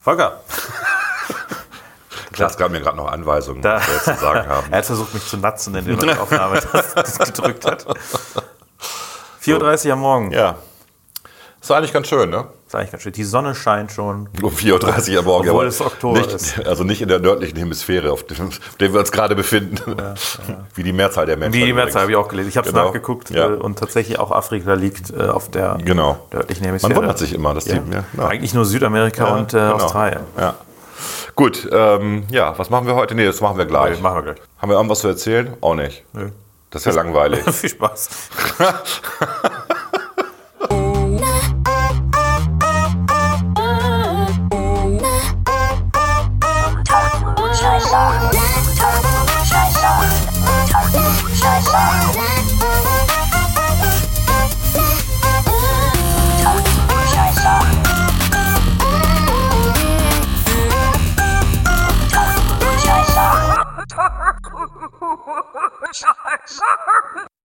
Volker. Klaas gab mir gerade noch Anweisungen, Da- was wir jetzt zu sagen haben. Er hat versucht, mich zu natzen, indem er die Aufnahme das, das gedrückt hat. 4.30 Uhr am Morgen. Ja. Ist eigentlich ganz schön, ne? Ist eigentlich ganz schön. Die Sonne scheint schon. Um 4.30 Uhr am Morgen. Obwohl es Oktober nicht, ist. Also nicht in der nördlichen Hemisphäre, auf dem, auf der wir uns gerade befinden. Wie die Mehrzahl der Menschen. Wie die. Mehrzahl habe ich auch gelesen. Ich habe es Genau. nachgeguckt Ja. äh, und tatsächlich auch Afrika liegt äh, auf der Genau. nördlichen Hemisphäre. Man wundert sich immer, dass Ja. die. Ja, na. Eigentlich nur Südamerika Ja, und äh, genau. Australien. Ja. Gut, ähm, ja, was machen wir heute? Nee, das machen wir gleich. Okay, machen wir gleich. Haben wir irgendwas zu erzählen? Auch nicht. Nö. Das ist ja langweilig. Viel Spaß.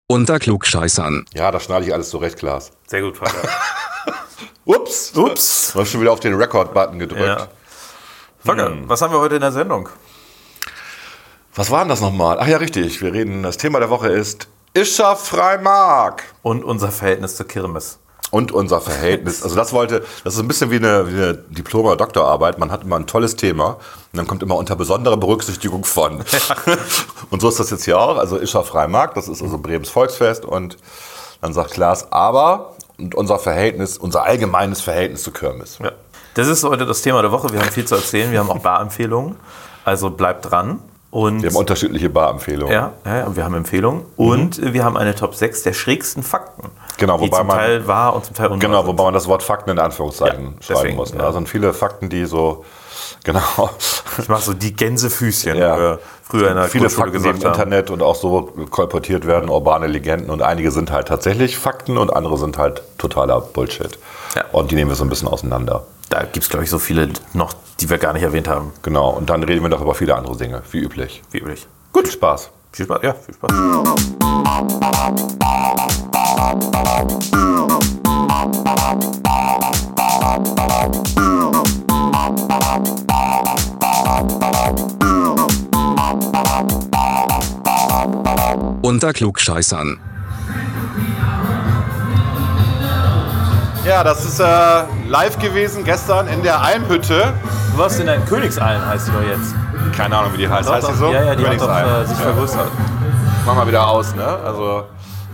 Unter Klugscheißern. Ja, das schneide ich alles zurecht, Klaas. Sehr gut, Volker. Ups. Ups. Du hast schon wieder auf den Record-Button gedrückt. Ja. Volker, was haben wir heute in der Sendung? Was war denn das nochmal? Ach ja, richtig. Wir reden, das Thema der Woche ist Ischa Freimark. Und unser Verhältnis zur Kirmes. Und unser Verhältnis. Also das wollte, das ist ein bisschen wie eine, wie eine Diplom- oder Doktorarbeit. Man hat immer ein tolles Thema und dann kommt immer unter besonderer Berücksichtigung von. und so ist das jetzt hier auch. Also Ischa Freimark, das ist also Bremens Volksfest und dann sagt Klaas, aber und unser Verhältnis, unser allgemeines Verhältnis zu Kirmes. Ja. Das ist heute das Thema der Woche. Wir haben viel zu erzählen. Wir haben auch Barempfehlungen. Also bleibt dran. Und Wir haben unterschiedliche Barempfehlungen. ja, ja, wir haben Empfehlungen. Und wir haben eine Top 6 der schrägsten Fakten. Genau, die wobei zum man- Teil wahr und zum Teil unwahr Genau, wobei man das Wort Fakten in Anführungszeichen Ja, schreiben deswegen, muss. Ne? ja. Da sind viele Fakten, die so, genau, Ich mache so die Gänsefüßchen, Ja. die wir früher in der viele Grundschule Fakten, die im haben. Internet und auch so kolportiert werden, urbane Legenden und einige sind halt tatsächlich Fakten und andere sind halt totaler Bullshit. Ja. Und die nehmen wir so ein bisschen auseinander. Da gibt es, glaube ich, so viele noch, die wir gar nicht erwähnt haben, Genau, und dann reden wir noch über viele andere Dinge, wie üblich. wie üblich. Gut, viel Spaß. Viel Spaß, ja, viel Spaß. Unter Klugscheißern. Ja, das ist äh, live gewesen gestern in der Almhütte. Du warst in der Königsalm, heißt sie doch jetzt. Keine Ahnung, wie die heißt. Doch, heißt die so? Ja, ja, die hat doch äh, sich Ja. vergrößert. Machen wir wieder aus, ne? Also,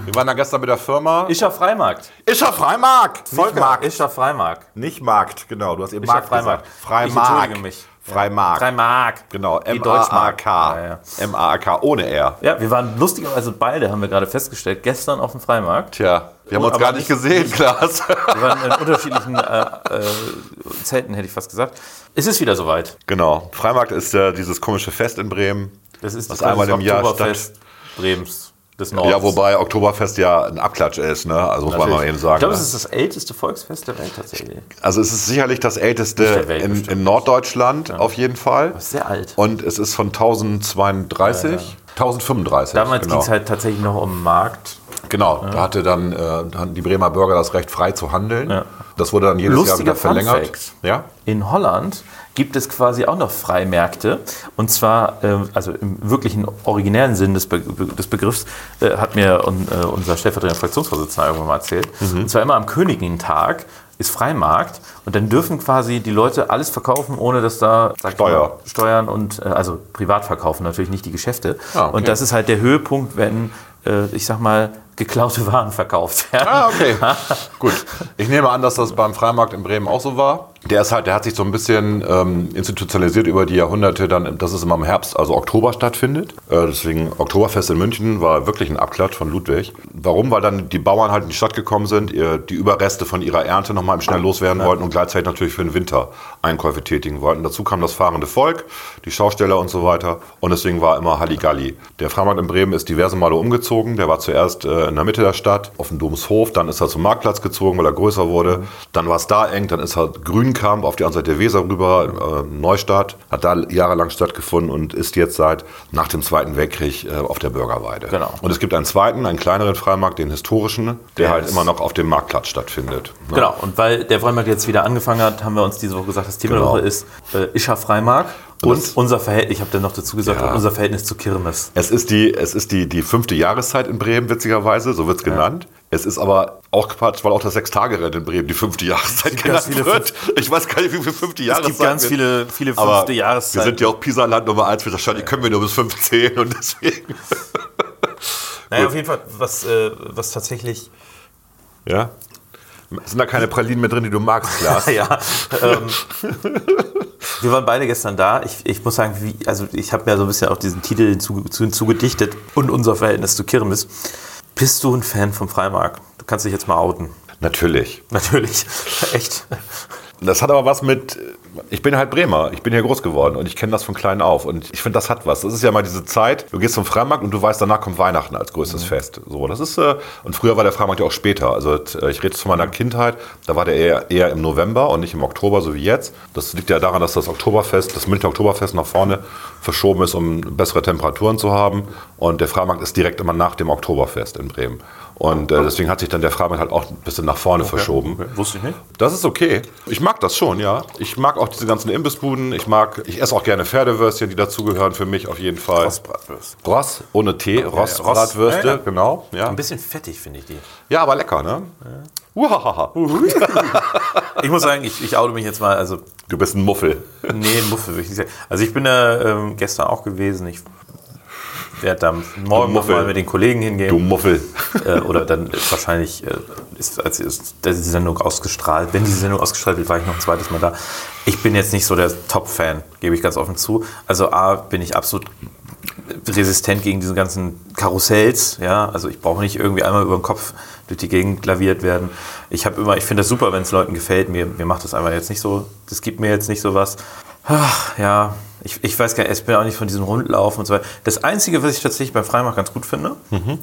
wir waren da gestern mit der Firma. Ischer Freimarkt. Ischer Freimarkt! Nicht Markt. Ischer Freimarkt. Nicht Markt, genau. Du hast eben Ischer Markt Freimarkt. gesagt. Ich Freimarkt. entschuldige mich. Freimarkt. Freimarkt. Genau, Die. M-A-A-K. Ja, ja. M-A-A-K, ohne R. Ja, wir waren lustigerweise beide, haben wir gerade festgestellt, gestern auf dem Freimarkt. Tja, wir haben Oh, uns gar nicht nicht- gesehen, Klaas. Wir waren in unterschiedlichen äh, äh, Zelten, hätte ich fast gesagt. Es ist wieder soweit. genau. Freimarkt ist äh, dieses komische Fest in Bremen. Das ist quasi einmal das im Jahr Oktoberfest Brems des Nordens. Ja, wobei Oktoberfest ja ein Abklatsch ist, ne? Also muss man mal eben sagen. Ich glaube, ne? es ist das älteste Volksfest der Welt tatsächlich. Also es ist sicherlich das älteste Welt in, in Norddeutschland auf jeden Fall. Das sehr alt. Und es ist von 1032, 1035. Damals genau. ging es halt tatsächlich noch um Markt. Genau, da hatte dann äh, hatten die Bremer Bürger das Recht, frei zu handeln. Ja. Das wurde dann jedes Jahr Lustiger wieder verlängert. Funfact. Ja? In Holland gibt es quasi auch noch Freimärkte. Und zwar, äh, also im wirklichen originären Sinn des, Be des Begriffs, äh, hat mir un äh, unser stellvertretender Fraktionsvorsitzender irgendwann mal erzählt. Mhm. Und zwar immer am Königin-Tag ist Freimarkt und dann dürfen quasi die Leute alles verkaufen, ohne dass da Steuer. mal, Steuern und äh, also privat verkaufen natürlich nicht die Geschäfte. Ah, okay. Und das ist halt der Höhepunkt, wenn äh, ich sag mal geklaute Waren verkauft werden. Ah, okay. Gut. Ich nehme an, dass das beim Freimarkt in Bremen auch so war. Der ist halt, der hat sich so ein bisschen ähm, institutionalisiert über die Jahrhunderte, dann, dass es immer im Herbst, also Oktober stattfindet. Äh, deswegen Oktoberfest in München war wirklich ein Abklatsch von Ludwig. Warum? Weil dann die Bauern halt in die Stadt gekommen sind, ihr, die Überreste von ihrer Ernte nochmal im schnell loswerden wollten und gleichzeitig natürlich für den Winter Einkäufe tätigen wollten. Dazu kam das fahrende Volk, die Schausteller und so weiter. Und deswegen war immer Halligalli. Der Freimarkt in Bremen ist diverse Male umgezogen. Der war zuerst äh, in der Mitte der Stadt, auf dem Domshof. Dann ist er zum Marktplatz gezogen, weil er größer wurde. Dann war es da eng. Dann ist er grün Grünkamp auf die andere Seite der Weser rüber, äh, Neustadt, hat da jahrelang stattgefunden und ist jetzt seit nach dem Zweiten Weltkrieg äh, auf der Bürgerweide. Genau. Und es gibt einen zweiten, einen kleineren Freimarkt, den historischen, der Der halt immer noch auf dem Marktplatz stattfindet. Ne? Genau, und weil der Freimarkt jetzt wieder angefangen hat, haben wir uns diese Woche gesagt, das Thema Genau. der Woche ist äh, Ischer Freimarkt Und das- unser Verhältnis, ich habe dann noch dazu gesagt, Ja. unser Verhältnis zu Kirmes. Es ist die, es ist die, die fünfte Jahreszeit in Bremen, witzigerweise, so wird es genannt. Es ist aber auch Quatsch, weil auch das Sechstagerennen in Bremen die fünfte Jahreszeit genannt wird. Ich weiß gar nicht, wie viele fünfte Es Jahreszeiten gibt ganz wir- viele, viele aber fünfte Wir Jahreszeiten. sind ja auch Pisa-Land Nummer eins. Wahrscheinlich können wir nur bis 15 und deswegen. naja, auf jeden Fall, was, äh, was tatsächlich Ja? Sind da keine Pralinen mehr drin, die du magst, Klaas? ja. Ähm, wir waren beide gestern da. Ich, ich muss sagen, wie, also ich habe mir so ein bisschen auch diesen Titel hinzu, zu- hinzugedichtet und unser Verhältnis zu Kirmes. Bist du ein Fan vom Freimarkt? Du kannst dich jetzt mal outen. Natürlich. Natürlich. Echt. Das hat aber was mit. Ich bin halt Bremer. Ich bin hier groß geworden und ich kenne das von klein auf. Und ich finde, das hat was. Das ist ja mal diese Zeit. Du gehst zum Freimarkt und du weißt, danach kommt Weihnachten als größtes Fest. So, das ist. Äh, und früher war der Freimarkt ja auch später. Also äh, ich rede zu meiner Kindheit. Da war der eher, eher im November und nicht im Oktober, so wie jetzt. Das liegt ja daran, dass das Oktoberfest, das Münchner Oktoberfest nach vorne verschoben ist, um bessere Temperaturen zu haben. Und der Freimarkt ist direkt immer nach dem Oktoberfest in Bremen. Und äh, deswegen hat sich dann der Freimarkt halt auch ein bisschen nach vorne verschoben. Wusste ich nicht. Das ist okay. Ich mag das schon, ja. Ich mag auch diese ganzen Imbissbuden. Ich mag, ich esse auch gerne Pferdewürstchen, die dazugehören für mich auf jeden Fall. Rostbratwürste. Ross ohne T, Rostbratwürste, Ja, ja. genau. Ja. Ein bisschen fettig finde ich die. ja, aber lecker, ne? Uhahaha. Ich muss sagen, ich, ich oute mich jetzt mal. Also, Du bist ein Muffel. nee, ein Muffel würde ich nicht sagen. Also, ich bin da ähm, gestern auch gewesen. Ich werde da morgen mal mit den Kollegen hingehen. Du Muffel. äh, oder dann wahrscheinlich, äh, ist, als ist die Sendung ausgestrahlt, wenn diese Sendung ausgestrahlt wird, war ich noch ein zweites Mal da. Ich bin jetzt nicht so der Top-Fan, gebe ich ganz offen zu. Also A, bin ich absolut resistent gegen diese ganzen Karussells, ja, also ich brauche nicht irgendwie einmal über den Kopf durch die Gegend klaviert werden. Ich habe immer, ich finde das super, wenn es Leuten gefällt. Mir, mir macht das einfach jetzt nicht so, das gibt mir jetzt nicht so was. Ach, ja, ich, ich weiß gar nicht, ich bin auch nicht von diesem Rundlaufen und so weiter. Das Einzige, was ich tatsächlich beim Freimarkt ganz gut finde,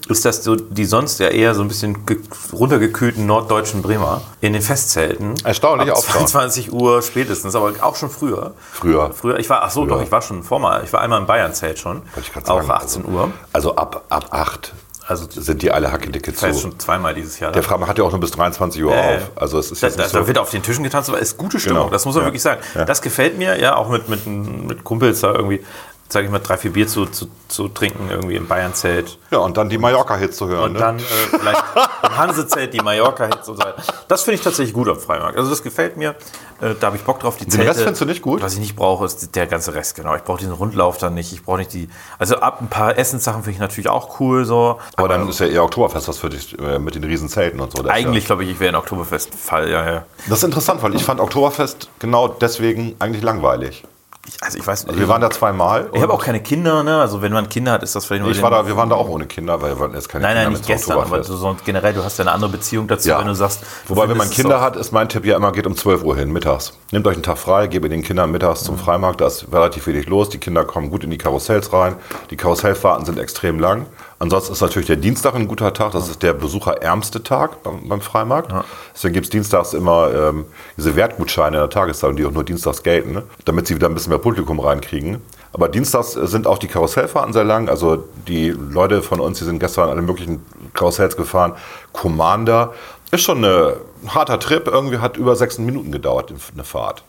ist, dass so die sonst ja eher so ein bisschen ge- runtergekühlten norddeutschen Bremer in den Festzelten Erstaunlich ab auftauchen. 22 Uhr spätestens, aber auch schon früher. Früher. Früher, ich war, ach so, Früher. doch, ich war schon vormal, ich war einmal im Bayern-Zelt schon, auch sagen, 18 also, Uhr. Also ab, ab 8 Also sind die alle hackendicke das heißt zu. schon zweimal dieses Jahr. Der Freimarkt hat ja auch nur bis 23 Uhr Äh, auf. Also es ist da, da, nicht da so. wird auf den Tischen getanzt, aber es ist gute Stimmung, Genau. das muss man Ja. wirklich sagen. Ja. Das gefällt mir, ja, auch mit, mit, mit Kumpels da irgendwie, sage ich mal, drei, vier Bier zu, zu, zu trinken, irgendwie im Bayern-Zelt. Ja, und dann die Mallorca-Hits zu hören. Und ne? dann äh, vielleicht im Hansezelt die Mallorca-Hits und so weiter. Das finde ich tatsächlich gut am Freimarkt. Also das gefällt mir. Äh, da habe ich Bock drauf. Die Den Rest findest du nicht gut? Was ich nicht brauche, ist der ganze Rest, genau. Ich brauche diesen Rundlauf dann nicht. Ich brauche nicht die. Also ab ein paar Essenssachen finde ich natürlich auch cool so. Aber dann ist ja eher Oktoberfest was für dich äh, mit den riesen Zelten und so. Eigentlich glaube ich, ich wäre ein Oktoberfest-Fall, ja. Ja, das ist interessant, weil ich fand Oktoberfest genau deswegen eigentlich langweilig. Ich, also ich weiß nicht. Also wir waren da zweimal. ich habe auch keine Kinder, ne? Also wenn man Kinder hat, ist das vielleicht nur ich war da, wir waren da auch ohne Kinder, weil wir waren jetzt keine Nein, nein, Kinder nicht mit zum gestern, aber Oktoberfest. so, generell, du hast ja eine andere Beziehung dazu, Ja. wenn du sagst. du Wobei, wenn man Kinder hat, ist mein Tipp ja immer, geht um 12 Uhr hin, mittags. Nehmt euch einen Tag frei, gebt den Kindern mittags Mhm. zum Freimarkt, da ist relativ wenig los. Die Kinder kommen gut in die Karussells rein. Die Karussellfahrten sind extrem lang. Ansonsten ist natürlich der Dienstag ein guter Tag, das ist der besucherärmste Tag beim, beim Freimarkt. Deswegen gibt es dienstags immer ähm, diese Wertgutscheine in der Tageszeitung, die auch nur dienstags gelten, ne? damit sie wieder ein bisschen mehr Publikum reinkriegen. Aber dienstags äh, sind auch die Karussellfahrten sehr lang. Also die Leute von uns, die sind gestern alle möglichen Karussells gefahren. Commander ist schon ein harter Trip. Irgendwie hat über sechs Minuten gedauert, eine Fahrt.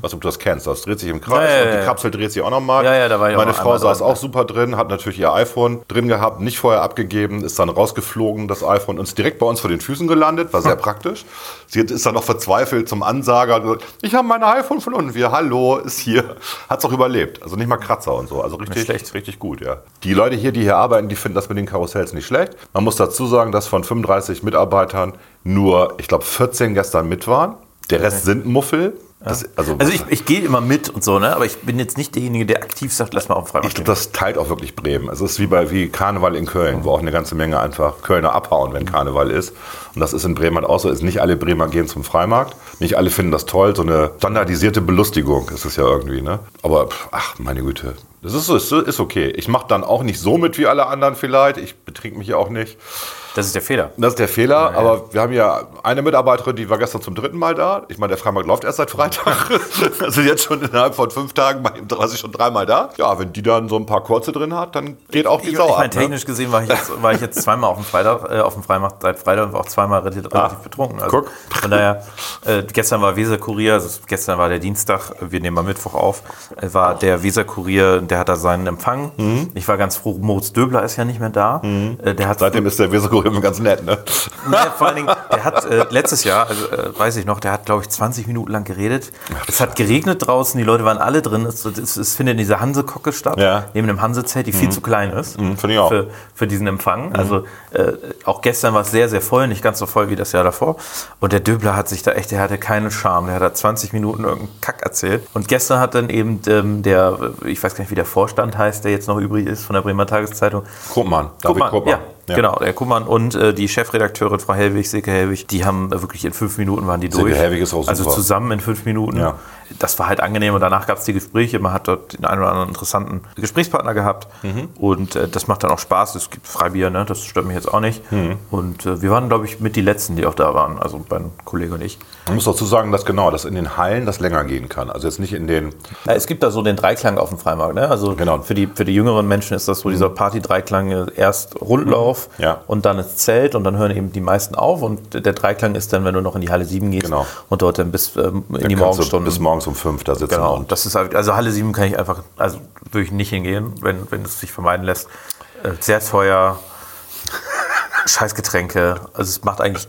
Was ob du das kennst. Das dreht sich im Kreis Ja, ja, und die ja. Kapsel dreht sich auch nochmal. Ja, ja, da war ich auch Meine noch Frau saß dran. auch super drin, hat natürlich ihr iPhone drin gehabt, nicht vorher abgegeben, ist dann rausgeflogen, das iPhone, und ist direkt bei uns vor den Füßen gelandet, war sehr praktisch. Sie ist dann noch verzweifelt zum Ansager, gesagt, ich habe mein iPhone von unten, wir, hallo, ist hier. Hat es auch überlebt, also nicht mal Kratzer und so, also richtig, schlecht. richtig gut, ja. Die Leute hier, die hier arbeiten, die finden das mit den Karussells nicht schlecht. Man muss dazu sagen, dass von 35 Mitarbeitern nur, ich glaube, 14 gestern mit waren. Der Rest sind Muffel. Das, also, Also ich, ich gehe immer mit und so, ne? Aber ich bin jetzt nicht derjenige, der aktiv sagt, lass mal auf den Freimarkt Ich glaube, das teilt auch wirklich Bremen. Es ist wie bei wie Karneval in Köln, wo auch eine ganze Menge einfach Kölner abhauen, wenn Karneval ist. Und das ist in Bremen halt auch so. Ist nicht alle Bremer gehen zum Freimarkt. Nicht alle finden das toll. So eine standardisierte Belustigung ist es ja irgendwie, ne? Aber ach, meine Güte. Das ist, so, ist, ist okay. Ich mache dann auch nicht so mit wie alle anderen vielleicht. Ich betrink mich ja auch nicht. Das ist der Fehler. Das ist der Fehler, aber wir haben ja eine Mitarbeiterin, die war gestern zum dritten Mal da. Ich meine, der Freimarkt läuft erst seit Freitag. also jetzt schon innerhalb von fünf Tagen war sie schon dreimal da. Ja, wenn die dann so ein paar kurze drin hat, dann geht auch die Ich, Sau ich meine, ab. Ne? technisch gesehen war ich, jetzt, war ich jetzt zweimal auf dem Freitag, äh, auf dem Freimarkt seit Freitag und war auch zweimal relativ, relativ betrunken. Also guck. Von daher, äh, gestern war Weser-Kurier, also gestern war der Dienstag, wir nehmen am Mittwoch auf, äh, war der Weser-Kurier, der hat da seinen Empfang. Mhm. Ich war ganz froh, Moritz Döbler ist ja nicht mehr da. Äh, der hat Seitdem ist der Weserkurier ganz nett, ne? ja, vor allen Dingen, der hat äh, letztes Jahr, also, äh, weiß ich noch, der hat, glaube ich, 20 Minuten lang geredet. Es hat geregnet draußen, die Leute waren alle drin. Es, es, es findet in dieser Hansekocke statt, Ja. neben dem Hansezelt, die viel zu klein ist Mhm, ich auch. Für, für diesen Empfang. Also äh, auch gestern war es sehr, sehr voll, nicht ganz so voll wie das Jahr davor. Und der Döbler hat sich da echt, der hatte keinen Charme. Der hat da 20 Minuten irgendeinen Kack erzählt. Und gestern hat dann eben ähm, der, ich weiß gar nicht, wie der Vorstand heißt, der jetzt noch übrig ist von der Bremer Tageszeitung, Kuppmann, David Kuppmann, Kuppmann. Ja, genau, der Kuppmann und äh, die Chefredakteurin Frau Hellwig, Silke Hellwig, die haben äh, wirklich in fünf Minuten waren die Silke durch. Hellwig ist auch Also super. zusammen in fünf Minuten. Ja. Das war halt angenehm und danach gab es die Gespräche. Man hat dort den einen oder anderen interessanten Gesprächspartner gehabt Mhm. und äh, das macht dann auch Spaß. Es gibt Freibier, ne? das stört mich jetzt auch nicht. Mhm. Und äh, wir waren, glaube ich, mit die Letzten, die auch da waren, also mein Kollege und ich. Man muss dazu sagen, dass genau, dass in den Hallen das länger gehen kann. Also jetzt nicht in den, Ja, es gibt da so den Dreiklang auf dem Freimarkt. Ne? Also Genau. für, die, für die jüngeren Menschen ist das so dieser Party-Dreiklang äh, erst Rundlauf Mhm. Ja. und dann ins Zelt und dann hören eben die meisten auf. Und der Dreiklang ist dann, wenn du noch in die Halle 7 gehst Genau. und dort dann bis ähm, in die da kannst du Morgenstunden. bis morgens um fünf da sitzen. Genau, Und das ist halt, also Halle 7 kann ich einfach, also würde ich nicht hingehen, wenn, wenn es sich vermeiden lässt. Äh, sehr teuer, Scheißgetränke, also es macht eigentlich,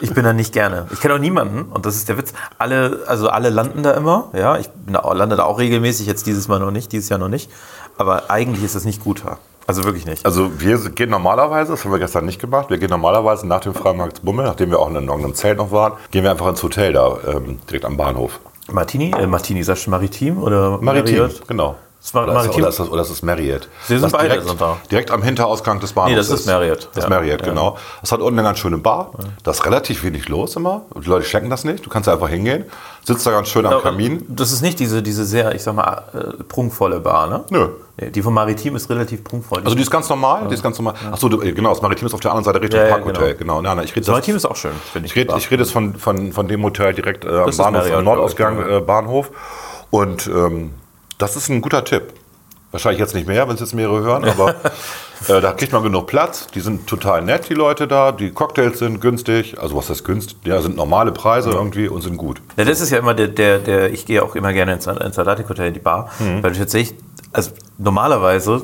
ich bin da nicht gerne. Ich kenne auch niemanden und das ist der Witz. Alle, also alle landen da immer, ja, ich bin da, lande da auch regelmäßig, jetzt dieses Mal noch nicht, dieses Jahr noch nicht, aber eigentlich ist es nicht gut da. Also wirklich nicht. Also wir gehen normalerweise, das haben wir gestern nicht gemacht, wir gehen normalerweise nach dem Freimarktsbummel, nachdem wir auch in irgendeinem Zelt noch waren, gehen wir einfach ins Hotel da, ähm, direkt am Bahnhof. Martini, äh, Martini, sagst du Maritim oder Maritim, Marriott? genau. Das war Oder ist, Maritim. oder, ist das, oder ist das Marriott? Sie sind das beide direkt, sind da. direkt am Hinterausgang des Bahnhofs. Nee, das ist Marriott, Das ja. Marriott, Ja. genau. Das hat unten eine ganz schöne Bar. Da ist relativ wenig los immer. Die Leute checken das nicht. Du kannst da einfach hingehen, sitzt da ganz schön am Aber Kamin. Das ist nicht diese, diese sehr, ich sag mal, äh, prunkvolle Bar, ne? Nö. Nee, die von Maritim ist relativ prunkvoll. Also die ist ganz normal, die ist ganz normal. Achso, du- genau, das Maritim ist auf der anderen Seite Richtung Ja, ja, Parkhotel. Genau. Nein, nein, ich rede das Maritim ist auch schön, finde ich. Ich rede ich rede jetzt von, von, von dem Hotel direkt äh, am ist Bahnhof, am Nordausgang äh, Bahnhof. Und ähm, das ist ein guter Tipp. Wahrscheinlich jetzt nicht mehr, wenn es jetzt mehrere hören, aber äh, da kriegt man genug Platz. Die sind total nett, die Leute da. Die Cocktails sind günstig. Also was heißt günstig? Ja, sind normale Preise irgendwie und sind gut. Ja, das ist ja immer der, der, der ich gehe auch immer gerne ins, ins Atlantic Hotel in die Bar, Mhm. weil du tatsächlich, also normalerweise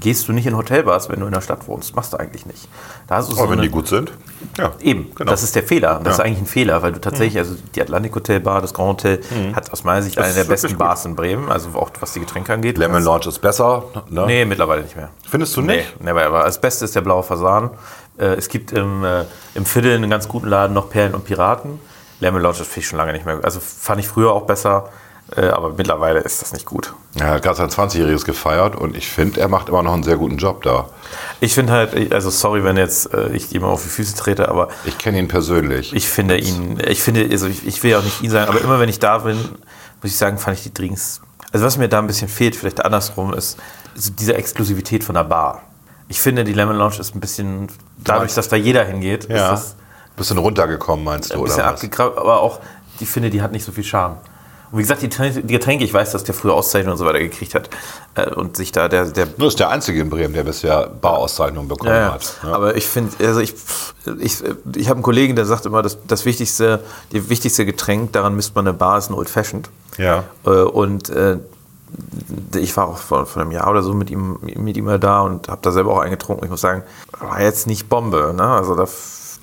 gehst du nicht in Hotelbars, wenn du in der Stadt wohnst. Das machst du eigentlich nicht. Da hast du so Aber wenn eine- die gut sind, ja. Eben, Genau. das ist der Fehler. Das ist Ja. eigentlich ein Fehler, weil du tatsächlich, also die Atlantic Hotel Bar, das Grand Hotel, hat aus meiner Sicht eine ist der besten gut. Bars in Bremen, also auch was die Getränke angeht. Lemon Launch ist besser. Ne? Nee, mittlerweile nicht mehr. Findest du Nee, nicht? never ever. Das Beste ist der blaue Fasan. Äh, es gibt im, äh, im Viertel einen ganz guten Laden noch Perlen und Piraten. Lemon Lodge das finde ich schon lange nicht mehr. Also fand ich früher auch besser, äh, aber mittlerweile ist das nicht gut. Ja, er hat gerade sein 20-Jähriges gefeiert und ich finde, er macht immer noch einen sehr guten Job da. Ich finde halt, also sorry, wenn jetzt äh, ich ihm auf die Füße trete, aber Ich kenne ihn persönlich. ich finde ihn, ich finde, also ich, ich will ja auch nicht ihn sein, aber immer wenn ich da bin, muss ich sagen, fand ich die Drinks. Also was mir da ein bisschen fehlt, vielleicht andersrum, ist, ist diese Exklusivität von der Bar. Ich finde, die Lemon Lounge ist ein bisschen, dadurch, dass da jeder hingeht, ist das Bisschen runtergekommen, meinst du, ein oder bisschen was? abgegraut, aber auch, ich finde, die hat nicht so viel Charme. Und wie gesagt, die Getränke, die Getränke ich weiß, dass der früher Auszeichnungen und so weiter gekriegt hat äh, und sich da, der, der Du bist der Einzige in Bremen, der bisher Barauszeichnungen bekommen ja, ja. hat. ne? Aber ich finde, also ich, ich, ich habe einen Kollegen, der sagt immer, das, das wichtigste, die wichtigste Getränk, daran misst man eine Bar, ist ein Old Fashioned. Ja. Äh, Und äh, ich war auch vor, vor einem Jahr oder so mit ihm, mit ihm mal da und habe da selber auch eingetrunken. Ich muss sagen, war jetzt nicht Bombe. Ne? Also da,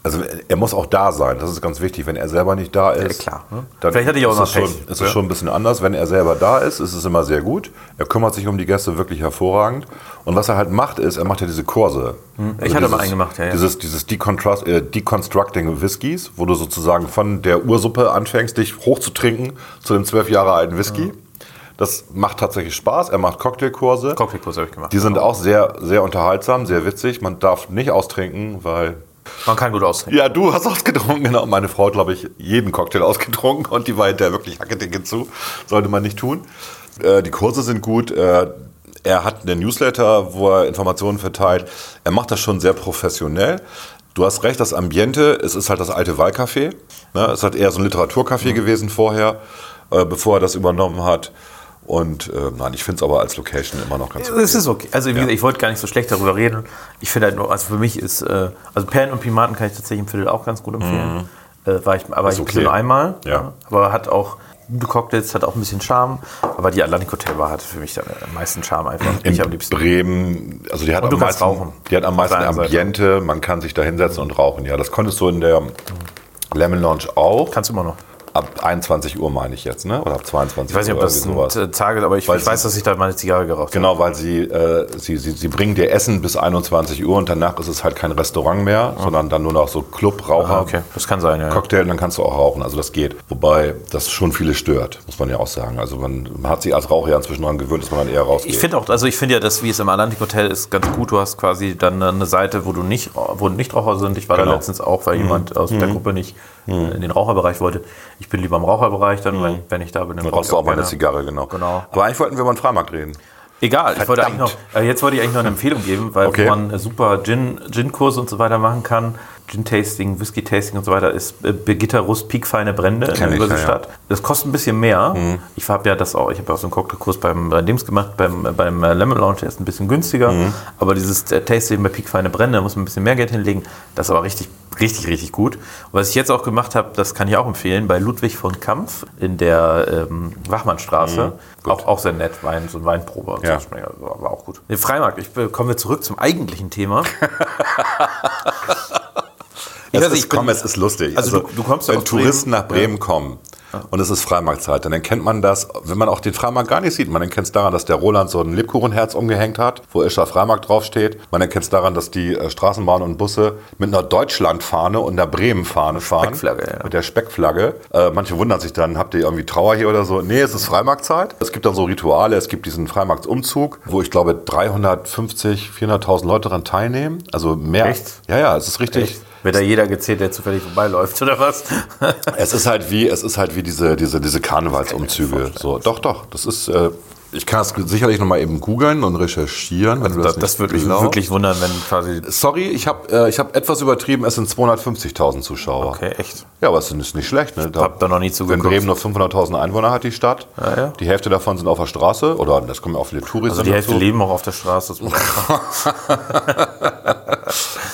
Also er muss auch da sein, das ist ganz wichtig. Wenn er selber nicht da ist, klar, ne? dann Vielleicht hatte ich auch ist noch es schon, ist Ja. es schon ein bisschen anders. Wenn er selber da ist, ist es immer sehr gut. Er kümmert sich um die Gäste wirklich hervorragend. Und was er halt macht, ist, er macht ja diese Kurse. Hm. Ich hatte mal einen gemacht, ja, ja. Dieses, dieses äh, Deconstructing Whiskys, wo du sozusagen von der Ursuppe anfängst, dich hochzutrinken zu dem zwölf Jahre alten Whisky. Das macht tatsächlich Spaß. Er macht Cocktailkurse. Cocktailkurs habe ich gemacht. Die sind auch sehr, sehr unterhaltsam, sehr witzig. Man darf nicht austrinken, weil Man kann gut austrinken. ja, du hast ausgetrunken, genau. Meine Frau hat, glaube ich, jeden Cocktail ausgetrunken und die war hinterher wirklich hackedicke zu. Sollte man nicht tun. Äh, die Kurse sind gut. Äh, er hat einen Newsletter, wo er Informationen verteilt. Er macht das schon sehr professionell. Du hast recht, das Ambiente, es ist halt das alte Wallcafé. Ne? Es hat eher so ein Literaturcafé gewesen vorher, äh, bevor er das übernommen hat. Und äh, nein, ich finde es aber als Location immer noch ganz Es ist okay. Also wie gesagt, ich wollte gar nicht so schlecht darüber reden. Ich finde halt nur, also für mich ist, äh, also Perlen und Primaten kann ich tatsächlich im Viertel auch ganz gut empfehlen. Äh, war ich, aber Ist ich okay. nur einmal. Ja. Aber hat auch gute Cocktails, hat auch ein bisschen Charme. Aber die Atlantic Hotel Bar hatte für mich dann am meisten Charme einfach. In ich am liebsten. Bremen, also die hat, Und am meisten, rauchen. die hat am meisten. Ambiente, man kann sich da hinsetzen und rauchen. Ja, das konntest du in der Lemon Lounge auch. Kannst du immer noch. Ab 21 Uhr meine ich jetzt, ne? Oder ab 22 Ich weiß nicht, ob Uhr, das irgendwie sind äh, Tage, aber ich, ich weiß, dass ich da meine Zigarre geraucht Genau, weil sie, äh, sie, sie, sie bringen dir Essen bis 21 Uhr und danach ist es halt kein Restaurant mehr, sondern dann nur noch so Club, Raucher, habe. Ah, okay, das kann sein, ja. Cocktail, dann kannst du auch rauchen. Also das geht. Wobei das schon viele stört, muss man ja auch sagen. Also man, man hat sich als Raucher ja inzwischen daran gewöhnt, dass man dann eher rausgeht. Ich finde auch, also ich finde ja, das, wie es im Atlantic Hotel ist, ganz gut. Du hast quasi dann eine Seite, wo du nicht, wo Nichtraucher sind. Ich war da Genau. letztens auch, weil jemand aus der Gruppe nicht äh, in den Raucherbereich wollte. Ich bin lieber im Raucherbereich dann, wenn, wenn ich da bin. dann rauchst du auch mal eine Zigarre, genau. Genau. Aber eigentlich wollten wir über den Freimarkt reden. Egal, ich wollte eigentlich noch, äh, jetzt wollte ich eigentlich noch eine Empfehlung geben, weil Okay. man super Gin, Gin-Kurse und so weiter machen kann. Gin-Tasting, Whisky-Tasting und so weiter ist äh, Birgitta Rust piekfeine Brände in Kenn der ich, ja, Überseestadt. Das kostet ein bisschen mehr. Ich habe ja das auch, ich habe ja auch so einen Cocktailkurs beim bei Dings gemacht, beim, äh, beim äh, Lemon Lounge, der ist ein bisschen günstiger. Aber dieses äh, Tasting bei piekfeine Brände, da muss man ein bisschen mehr Geld hinlegen. Das ist aber richtig, richtig, richtig gut. Und was ich jetzt auch gemacht habe, das kann ich auch empfehlen, bei Ludwig von Kampf in der ähm, Wachmannstraße. auch, auch sehr nett, Wein, so ein Weinprobe und Ja. so. War auch gut. Den Freimarkt, ich, äh, kommen wir zurück zum eigentlichen Thema. Ich Es weiß ist, ich bin- komm, es ist lustig. Also du- du kommst ja Wenn aus Bremen. Touristen nach Bremen kommen und es ist Freimarktzeit, dann erkennt man das, wenn man auch den Freimarkt gar nicht sieht. Man erkennt es daran, dass der Roland so ein Lebkuchenherz umgehängt hat, wo Ischer Freimarkt draufsteht. Man erkennt es daran, dass die äh, Straßenbahnen und Busse mit einer Deutschlandfahne und einer Bremen-Fahne fahren. Speckflagge, ja. Mit der Speckflagge. Äh, manche wundern sich dann, habt ihr irgendwie Trauer hier oder so? Nee, es ist Freimarktzeit. Es gibt dann so Rituale, es gibt diesen Freimarktsumzug, wo ich glaube 350, 400.000 Leute daran teilnehmen. Also mehr. Echt? Ja, ja, es ist richtig. Echt? Wird da jeder gezählt, der zufällig vorbeiläuft, oder was? Es ist halt wie, es ist halt wie diese, diese, diese Karnevalsumzüge. So, doch, doch. Das ist, äh, ich kann es sicherlich nochmal eben googeln und recherchieren, wenn du Das, das, würde mich wirklich wundern, wenn quasi. Sorry, ich habe äh, ich hab etwas übertrieben, es sind 250.000 Zuschauer. Okay, echt. Ja, aber es ist nicht schlecht. Ne? hab da noch nie Wenn zugeguckt. Bremen nur 500.000 Einwohner hat, die Stadt, Ja, ja. die Hälfte davon sind auf der Straße oder das kommen ja auch viele Touristen Also die Hälfte dazu. leben auch auf der Straße.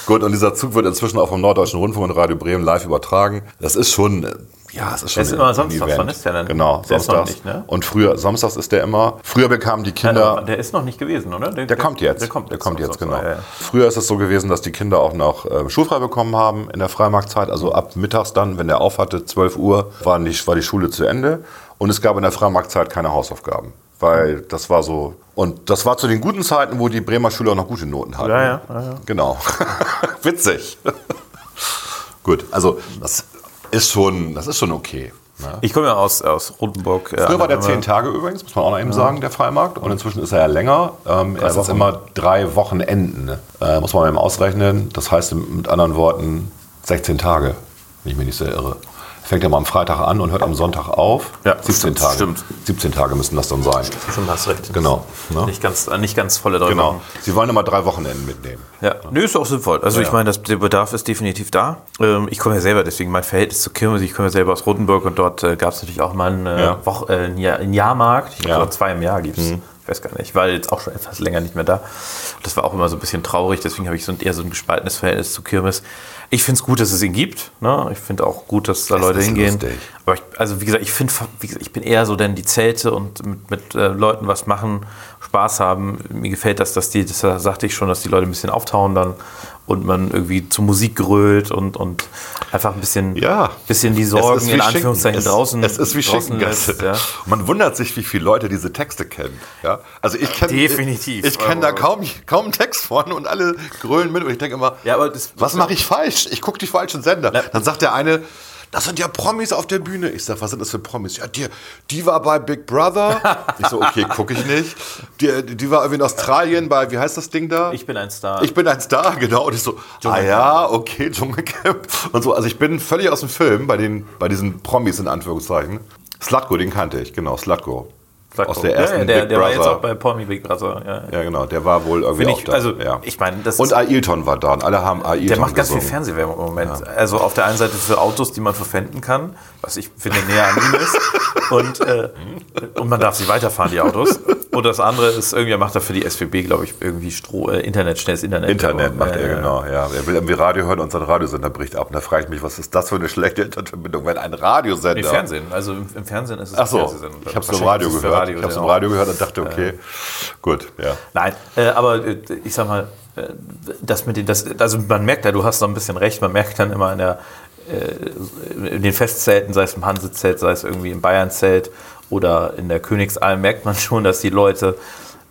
Gut, und dieser Zug wird inzwischen auch vom Norddeutschen Rundfunk und Radio Bremen live übertragen. Das ist schon, ja, es ist schon ist immer samstags, wann ist der denn? Genau, Der samstags. nicht, ne? Und früher, samstags ist der immer. Früher bekamen die Kinder. der ist noch nicht gewesen, oder? Der kommt jetzt. Der kommt der jetzt, kommt jetzt, genau. ja, ja. Früher ist es so gewesen, dass die Kinder auch noch äh, schulfrei bekommen haben in der Freimarktzeit. Also ab mittags dann, wenn der auf hatte, 12 Uhr, war die, war die Schule zu Ende. Und es gab in der Freimarktzeit keine Hausaufgaben. Weil das war so. Und das war zu den guten Zeiten, wo die Bremer Schüler noch gute Noten hatten. Ja, ja, ja, ja. Genau. Witzig. Gut, also das ist schon, das ist schon okay. Ne? Ich komme ja aus, aus Rotenburg. äh, Früher war der zehn Tage übrigens, muss man auch noch eben sagen, der Freimarkt. Und inzwischen ist er ja länger. Ähm, er ist jetzt immer drei Wochenenden. ne? Äh, muss man eben ausrechnen. Das heißt mit anderen Worten 16 Tage, wenn ich mich nicht sehr irre. Fängt ja mal am Freitag an und hört am Sonntag auf. Ja, 17 stimmt, Tage. stimmt. 17 Tage müssen das dann sein. Schon hast recht. Genau. Ne? Nicht, ganz, nicht ganz volle drei Genau. Wochen. Sie wollen immer drei Wochenenden mitnehmen. Ja, nö, ist auch sinnvoll. Also ich Ja. meine, das, der Bedarf ist definitiv da. Ähm, ich komme ja selber, deswegen mein Verhältnis zur Kirmes, ich komme ja selber aus Rotenburg und dort äh, gab es natürlich auch mal einen, äh, Ja. Woche, äh, einen, Jahr, einen Jahrmarkt. Ich Ja. glaube, zwei im Jahr gibt es. Ich weiß gar nicht. Ich war jetzt auch schon etwas länger nicht mehr da. Das war auch immer so ein bisschen traurig, deswegen habe ich so ein, eher so ein gespaltenes Verhältnis zu Kirmes. Ich finde es gut, dass es ihn gibt. Ne? Ich finde auch gut, dass da Leute ist hingehen. lustig. Aber ich, also wie gesagt, ich finde, ich bin eher so denn die Zelte und mit, mit äh, Leuten was machen, Spaß haben. Mir gefällt das, dass die, das sagte ich schon, dass die Leute ein bisschen auftauchen dann und man irgendwie zur Musik grölt und, und einfach ein bisschen, Ja. bisschen die Sorgen in Anführungszeichen Schinken. draußen. Es, es ist wie Schinkengasse. ja. Man wundert sich, wie viele Leute diese Texte kennen. Ja? Also ich kenne Definitiv. Ich, ich kenne da kaum, kaum einen Text von und alle grölen mit und ich denke immer, Ja, aber das- was mache ich falsch? Ich gucke die falschen Sender. Dann sagt der eine, das sind ja Promis auf der Bühne. Ich sage, was sind das für Promis? Ja, die, die war bei Big Brother. Ich so, okay, gucke ich nicht. Die, die war irgendwie in Australien bei, wie heißt das Ding da? Ich bin ein Star. Ich bin ein Star, genau. Und ich so, ah ja, okay, Dschungelcamp. Und so, also ich bin völlig aus dem Film bei, den, bei diesen Promis in Anführungszeichen. Slutko, den kannte ich, genau, Slutko. Sag aus der ersten ja, ja, der, Big der war jetzt Brother. auch bei Porn Big Brother. Ja, ja. Ja, genau, der war wohl irgendwie auch ich, da. also ja. ich meine, das Und Ailton war da und alle haben Ailton der macht ganz viel gesungen. Fernsehwerbung im Moment. Also auf der einen Seite für Autos, die man verpfänden kann, was ich finde näher an ihm ist. Und, äh, und man darf sie weiterfahren, die Autos. Und das andere ist, irgendwie macht er für die SWB, glaube ich, irgendwie Stroh, äh, Internet, schnelles Internet. Internet macht Äh, er, genau. Ja. Er will irgendwie Radio hören und sein Radiosender bricht ab. Und da frage ich mich, was ist das für eine schlechte Internetverbindung, wenn ein Radiosender... Nee, Fernsehen. Also im, im Fernsehen ist es Ach so, ich habe es im Radio gehört. ich habe es im. Radio gehört und dachte, okay, gut, ja. Nein, äh, aber äh, ich sag mal, äh, das mit den, das, also man merkt ja, du hast da ein bisschen recht, man merkt dann immer in, der, in den Festzelten, sei es im Hansezelt, sei es irgendwie im Bayernzelt oder in der Königsalm, merkt man schon, dass die Leute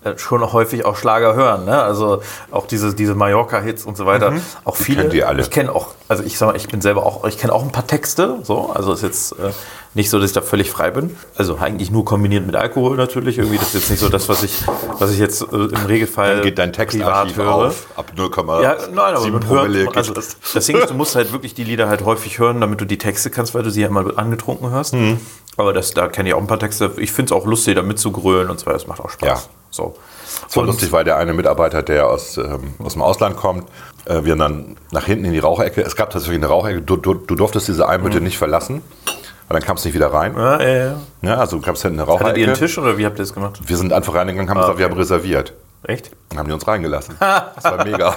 äh, schon häufig auch Schlager hören. Ne? Also auch diese, diese Mallorca-Hits und so weiter. Auch viele. kennen die alle. Ich kenne auch, also ich sag mal, ich bin selber auch, ich kenne auch ein paar Texte. So, also ist jetzt äh, nicht so, dass ich da völlig frei bin. Also eigentlich nur kombiniert mit Alkohol natürlich. Irgendwie das ist jetzt nicht so das, was ich, was ich jetzt äh, im Regelfall Dann geht dein Textarchiv auf. Ab 0,7 Ja, nein, aber man Promille hört, also das. ist, du musst halt wirklich die Lieder halt häufig hören, damit du die Texte kannst, weil du sie ja mal angetrunken hörst. Mhm. Aber das, da kenne ich auch ein paar Texte. Ich finde es auch lustig, da mitzugrölen und weiter. Das macht auch Spaß. Ja. So. Das war Und- lustig, weil der eine Mitarbeiter, der aus, ähm, aus dem Ausland kommt, äh, wir dann nach hinten in die Rauchecke, es gab tatsächlich eine Rauchecke, du, du, du durftest diese Einhütte nicht verlassen, weil dann kamst du nicht wieder rein. Ja, ja, ja. Ja, also du kamst hinten eine Hattet ihr einen. Tisch oder wie habt ihr das gemacht? Wir sind einfach reingegangen, haben gesagt, wir haben reserviert. Echt? Dann haben die uns reingelassen. Das war mega.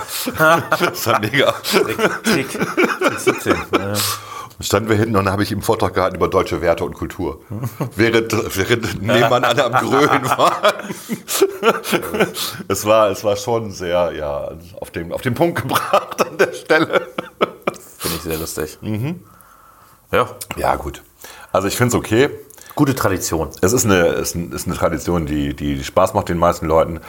Das war mega. Trick, Trick, Trick 17. Ja. Dann standen wir hinten und habe ich ihm Vortrag gehalten über deutsche Werte und Kultur. während, während nebenan alle am Grölen waren. es, war, es war schon sehr, ja, auf den, auf den Punkt gebracht an der Stelle. Finde ich sehr lustig. Mhm. Ja, Ja, gut. Also ich finde es okay. gute Tradition. Es ist eine, es ist eine Tradition, die, die Spaß macht den meisten Leuten.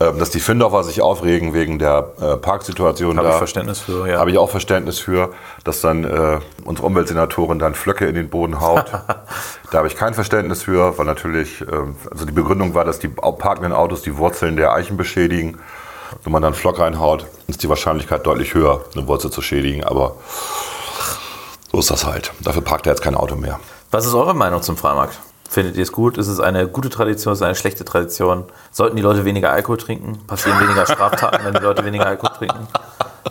Ähm, Dass die Findorfer sich aufregen wegen der äh, Parksituation Habe ich Verständnis für, ja. Habe ich auch Verständnis für, dass dann äh, unsere Umweltsenatorin dann Flöcke in den Boden haut. da habe ich kein Verständnis für, weil natürlich, ähm, also die Begründung war, dass die parkenden Autos die Wurzeln der Eichen beschädigen. Wenn man dann einen Flock reinhaut, ist die Wahrscheinlichkeit deutlich höher, eine Wurzel zu schädigen. Aber so ist das halt. Dafür parkt er jetzt kein Auto mehr. Was ist eure Meinung zum Freimarkt? Findet ihr es gut? Ist es eine gute Tradition? Ist es eine schlechte Tradition? Sollten die Leute weniger Alkohol trinken? Passieren weniger Straftaten, wenn die Leute weniger Alkohol trinken?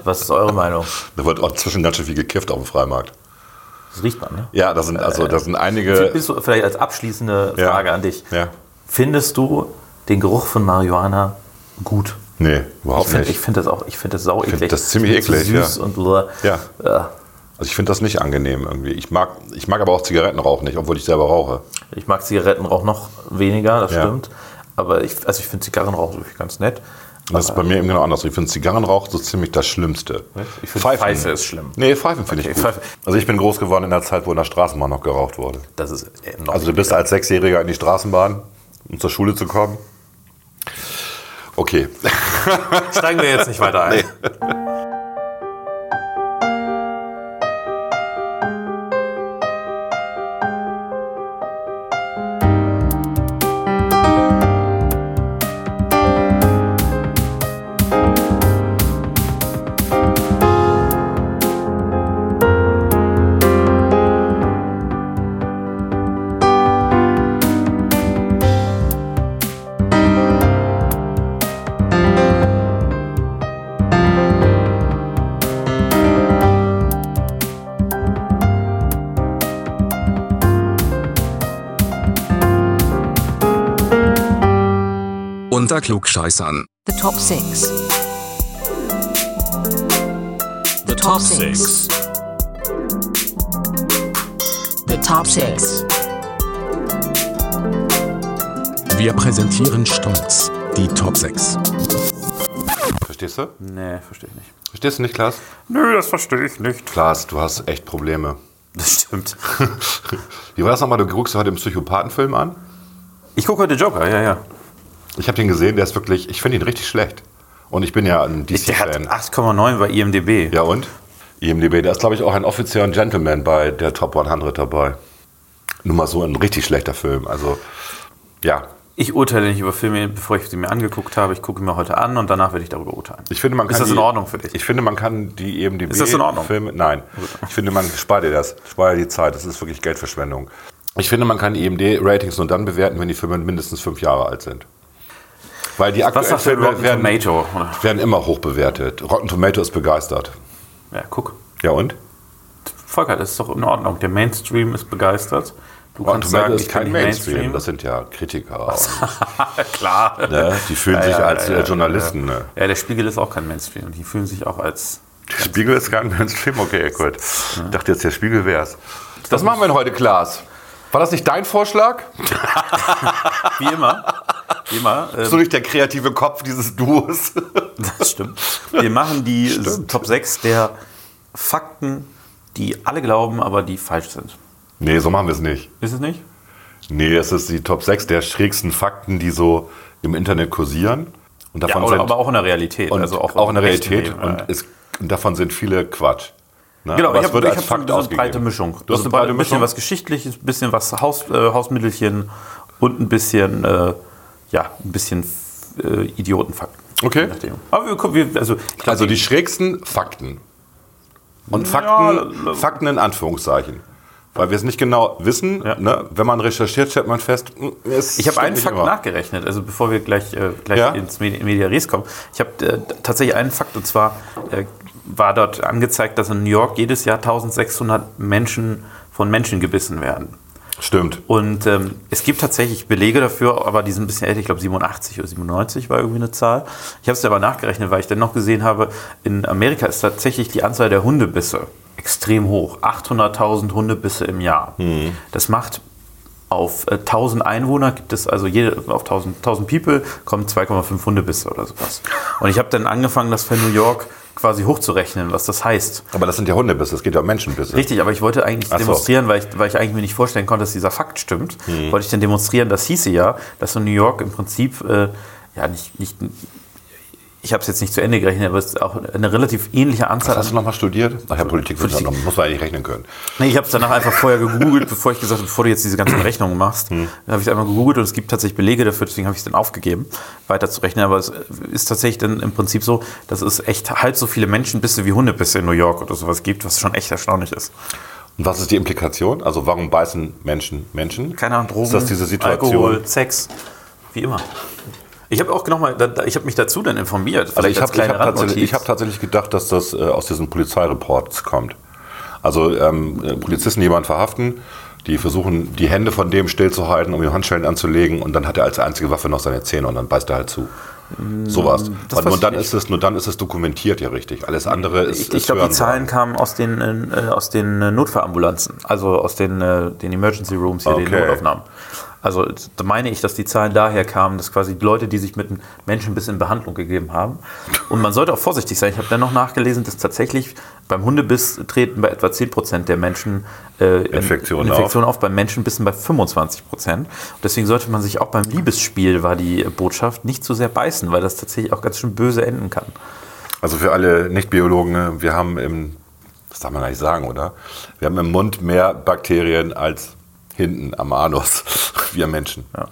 Was ist eure Meinung? Da wird auch zwischen ganz schön viel gekifft auf dem Freimarkt. Das riecht man, ne? Ja, da sind, also, da sind einige. Bist du vielleicht als abschließende Ja. Frage an dich. Ja. Findest du den Geruch von Marihuana gut? Nee, überhaupt Ich finde nicht. find das auch, ich finde das sau eklig. das ziemlich Viel zu eklig, süß ja. und. Ja. Ja. Also ich finde das nicht angenehm irgendwie. Ich mag, ich mag aber auch Zigarettenrauch nicht, obwohl ich selber rauche. Ich mag Zigarettenrauch noch weniger, das Ja. stimmt. Aber ich, also ich finde Zigarrenrauch wirklich ganz nett. Und das ist bei mir eben genau anders. Ich finde Zigarrenrauch so ziemlich das Schlimmste. Ich finde Pfeife ist schlimm. Nee, Pfeifen finde Okay, ich gut. Pfeife. Also ich bin groß geworden in der Zeit, wo in der Straßenbahn noch geraucht wurde. Das ist äh, Also du bist als Sechsjähriger in die Straßenbahn, um zur Schule zu kommen. Okay. Steigen wir jetzt nicht weiter ein. Unter Klugscheißern. The top six. The top six. The top six. Wir präsentieren stolz die Top 6. Verstehst du? Nee, verstehe ich nicht. Verstehst du nicht, Klaas? Nö, das verstehe ich nicht. Klaas, du hast echt Probleme. Das stimmt. Wie war das nochmal? Du guckst heute den Psychopathenfilm an? Ich gucke heute Joker, ja, ja. Ich habe den gesehen, der ist wirklich, ich finde ihn richtig schlecht. Und ich bin ja ein Der hat DC-Fan. 8,9 bei IMDb. Ja und? IMDB, da ist glaube ich auch ein offizieller Gentleman bei der Top 100 dabei. Nur mal so ein richtig schlechter Film. Also, ja. Ich urteile nicht über Filme, bevor ich sie mir angeguckt habe. Ich gucke mir heute an und danach werde ich darüber urteilen. Ich finde, man Ist kann das in die- Ordnung für dich? Ich finde, man kann die IMDB Ist das in Ordnung? Filme, nein. Ich finde, man spart dir das. Spar dir die Zeit. Das ist wirklich Geldverschwendung. Ich finde, man kann EMD-Ratings nur dann bewerten, wenn die Filme mindestens fünf Jahre alt sind. Weil die Was aktuellen der Filme Rotten werden, Tomato? Werden immer hoch bewertet. Rotten Tomato ist begeistert. Ja, guck. Ja und? Volker, das ist doch in Ordnung. Der Mainstream ist begeistert. Du Rotten kannst Tomato sagen, ist kein nicht Mainstream. Das sind ja Kritiker. Klar. ne? Die fühlen Ja, sich ja, als ja, äh, Journalisten. Ja. Ne? ja, der Spiegel ist auch kein Mainstream. Die fühlen sich auch als. Spiegel ist kein Mainstream? Okay, gut. Ich dachte jetzt, der Spiegel wär's. Was machen wir denn heute, Klaas? War das nicht dein Vorschlag? Wie immer. Wie immer. ähm, Bist du nicht der kreative Kopf dieses Duos? Das stimmt. Wir machen die Top 6 der Fakten, die alle glauben, aber die falsch sind. nee, so machen wir es nicht. Ist es nicht? Nee, es ist die Top 6 der schrägsten Fakten, die so im Internet kursieren. Und Ja, davon oder, sind, aber auch in der Realität. also auch, auch in der Realität. Leben, Und, ja. es, und davon sind viele Quatsch. Ne? Genau, Aber ich habe hab so eine breite Mischung. Du hast eine breite Ein bisschen Mischung? was Geschichtliches, ein bisschen was Haus, äh, Hausmittelchen und ein bisschen, äh, ja, ein bisschen äh, Idiotenfakten. Okay. Aber wir, wir also, glaub, Also die schrägsten Fakten. Und Ja, Fakten, l- Fakten in Anführungszeichen. Weil wir es nicht genau wissen. Ja. Ne? Wenn man recherchiert, stellt man fest, mm, es Ich habe einen Fakt immer. nachgerechnet, also bevor wir gleich, äh, gleich Ja? ins Medi- Media Res kommen. Ich habe äh, tatsächlich einen Fakt und zwar äh, war dort angezeigt, dass in New York jedes Jahr 1600 Menschen von Menschen gebissen werden. Stimmt. Und ähm, es gibt tatsächlich Belege dafür, aber die sind ein bisschen älter, ich glaube 87 oder 97 war irgendwie eine Zahl. Ich habe es aber nachgerechnet, weil ich dann noch gesehen habe, in Amerika ist tatsächlich die Anzahl der Hundebisse extrem hoch. 800.000 Hundebisse im Jahr. Das macht auf äh, 1000 Einwohner gibt es also jede, auf 1000, 1000 People kommen 2,5 Hundebisse oder sowas. Und ich habe dann angefangen, das für New York quasi hochzurechnen, was das heißt. Aber das sind ja Hundebisse, es geht ja um Menschenbisse. Richtig, aber ich wollte eigentlich so. demonstrieren, weil ich, weil ich eigentlich mir nicht vorstellen konnte, dass dieser Fakt stimmt. Wollte ich dann demonstrieren, das hieße ja, dass in New York im Prinzip, äh, ja, nicht, nicht ich habe es jetzt nicht zu Ende gerechnet, aber es ist auch eine relativ ähnliche Anzahl Hast du nochmal studiert? Ach ja, Politikwissenschaft, muss man eigentlich rechnen können. Nee, ich habe es danach einfach vorher gegoogelt, bevor ich gesagt habe, bevor du jetzt diese ganzen Rechnungen machst, Hm. dann habe ich es einmal gegoogelt und es gibt tatsächlich Belege dafür, deswegen habe ich es dann aufgegeben, weiter zu rechnen. Aber es ist tatsächlich dann im Prinzip so, dass es echt halb so viele Menschenbisse wie Hundebisse in New York oder sowas gibt, was schon echt erstaunlich ist. Und was ist die Implikation? Also warum beißen Menschen Menschen? Keine Ahnung, Drogen, Ist das diese Situation? Alkohol, Sex, wie immer. Ich habe auch noch mal, da- da- ich habe mich dazu dann informiert. Also ich habe hab tatsächlich, hab tatsächlich gedacht, dass das äh, aus diesen Polizeireports kommt. Also ähm, äh, Polizisten, die jemanden verhaften, die versuchen, die Hände von dem stillzuhalten, um ihm Handschellen anzulegen und dann hat er als einzige Waffe noch seine Zähne und dann beißt er halt zu. Sowas. Mm, weiß nur dann, nicht. ist es, nur dann ist es dokumentiert ja richtig. Alles andere ist. Ich, ich glaube, die. Zahlen kamen aus den, äh, aus den äh, Notfallambulanzen, also aus den, äh, den Emergency Rooms hier, den Okay. Notaufnahmen. Also da meine ich, dass die Zahlen daher kamen, dass quasi Leute, die sich mit einem Menschen bis in Behandlung gegeben haben. Und man sollte auch vorsichtig sein. Ich habe dann noch nachgelesen, dass tatsächlich beim Hundebiss treten bei etwa 10% der Menschen äh, Infektionen Infektionen auf. beim Menschenbissen bei 25%. Und deswegen sollte man sich auch beim Liebesspiel, war die Botschaft, nicht zu sehr beißen, weil das tatsächlich auch ganz schön böse enden kann. Also für alle Nicht-Biologen, ne, wir haben im, das darf man nicht sagen, oder? Wir haben im Mund mehr Bakterien als hinten am Anus, wir Menschen. Ja.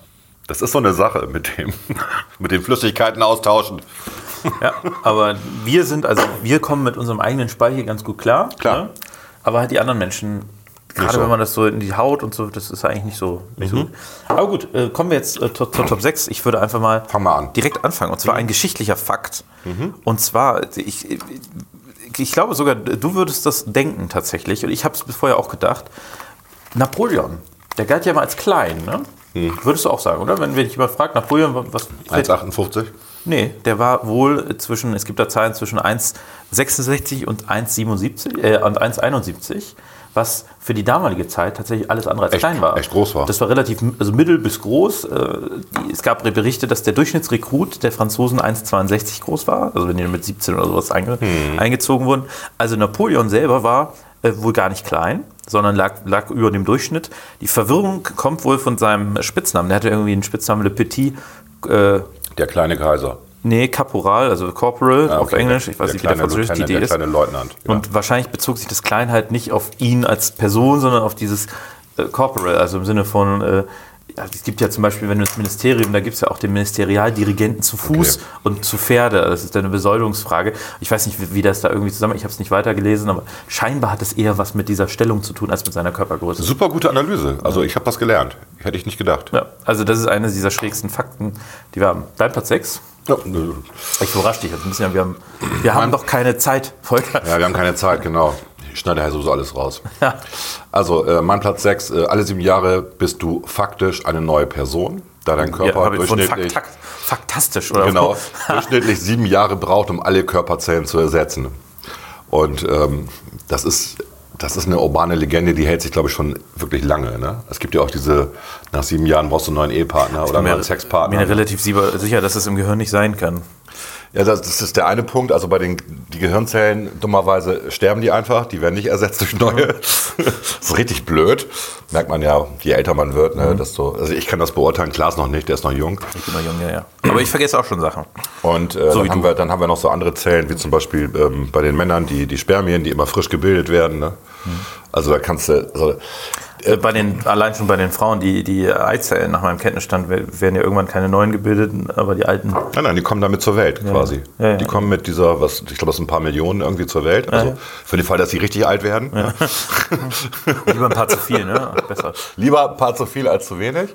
Das ist so eine Sache mit dem, mit den Flüssigkeiten austauschen. Ja, aber wir sind, also wir kommen mit unserem eigenen Speichel ganz gut klar. Klar. Ne? Aber halt die anderen Menschen, gerade so. wenn man das so in die Haut und so, das ist eigentlich nicht so. Nicht so gut. Aber gut, äh, kommen wir jetzt äh, zur, zur Top 6. Ich würde einfach mal, Fang mal an. direkt anfangen. Und zwar ein geschichtlicher Fakt. Und zwar, ich, ich glaube sogar, du würdest das denken tatsächlich. Und ich habe es vorher auch gedacht. Napoleon, der galt ja mal als klein, ne? Würdest du auch sagen, oder? Wenn, wenn dich jemand fragt, Napoleon, was 1,58? Nee, der war wohl zwischen, es gibt da Zahlen zwischen 1,66 und 1,77 äh, und 1,71, was für die damalige Zeit tatsächlich alles andere als Echt- klein war. echt groß war. Das war relativ also mittel bis groß. Äh, es gab Berichte, dass der Durchschnittsrekrut der Franzosen 1,62 groß war, also wenn die mit 17 oder sowas einge Hm. eingezogen wurden. Also Napoleon selber war äh, wohl gar nicht klein, sondern lag, lag über dem Durchschnitt. Die Verwirrung kommt wohl von seinem Spitznamen. Der hatte irgendwie einen Spitznamen Le Petit. Äh, Der kleine Kaiser. Nee, Caporal, also Corporal Ah, auf okay. Englisch. Ich weiß Der nicht, wie der französische der ist. kleine Leutnant, genau. Und wahrscheinlich bezog sich das Klein halt nicht auf ihn als Person, sondern auf dieses äh, Corporal, also im Sinne von äh, es gibt ja zum Beispiel, wenn du ins Ministerium, da gibt es ja auch den Ministerialdirigenten zu Fuß Okay. und zu Pferde. Das ist eine Besoldungsfrage. Ich weiß nicht, wie, wie das da irgendwie zusammen, ich habe es nicht weitergelesen, aber scheinbar hat es eher was mit dieser Stellung zu tun, als mit seiner Körpergröße. Super gute Analyse. Also ich habe das gelernt. Hätte ich nicht gedacht. Ja, also das ist eine dieser schrägsten Fakten, die wir haben. Dein Platz 6? Ja. Ich überrasche dich jetzt ein bisschen. Wir haben, wir haben doch keine Zeit, Volker. Ja, wir haben keine Zeit, genau. Ich schneide ja sowieso alles raus. Ja. Also, äh, mein Platz 6, äh, alle sieben Jahre bist du faktisch eine neue Person, da dein Körper ich von durchschnittlich, Fakt, faktastisch oder genau, durchschnittlich sieben Jahre braucht, um alle Körperzellen zu ersetzen. Und ähm, das, ist, das ist eine urbane Legende, die hält sich, glaube ich, schon wirklich lange. Ne? Es gibt ja auch diese, nach sieben Jahren brauchst du einen neuen Ehepartner oder einen neuen Sexpartner. mir relativ sicher, sicher, dass es im Gehirn nicht sein kann. Ja, das, das ist der eine Punkt. Also bei den die Gehirnzellen, dummerweise sterben die einfach. Die werden nicht ersetzt durch neue. das ist richtig blöd. Merkt man ja, je älter man wird. Ne, desto, also ich kann das beurteilen. Klaas noch nicht, der ist noch jung. Ich bin noch jung, ja, ja. Aber ich vergesse auch schon Sachen. Und äh, So dann, haben wir, dann haben wir noch so andere Zellen, wie zum Beispiel ähm, bei den Männern die, die Spermien, die immer frisch gebildet werden. Ne? Also da kannst du... Also, Bei den, allein schon bei den Frauen, die, die Eizellen nach meinem Kenntnisstand wer- werden ja irgendwann keine neuen gebildet, aber die alten. nein, nein, die kommen damit zur Welt quasi. Ja, ja. Die kommen mit dieser, was ich glaube, das sind ein paar Millionen irgendwie zur Welt. Also ja. für den Fall, dass sie richtig alt werden. Lieber ein paar zu viel, ne? Besser. Lieber ein paar zu viel als zu wenig.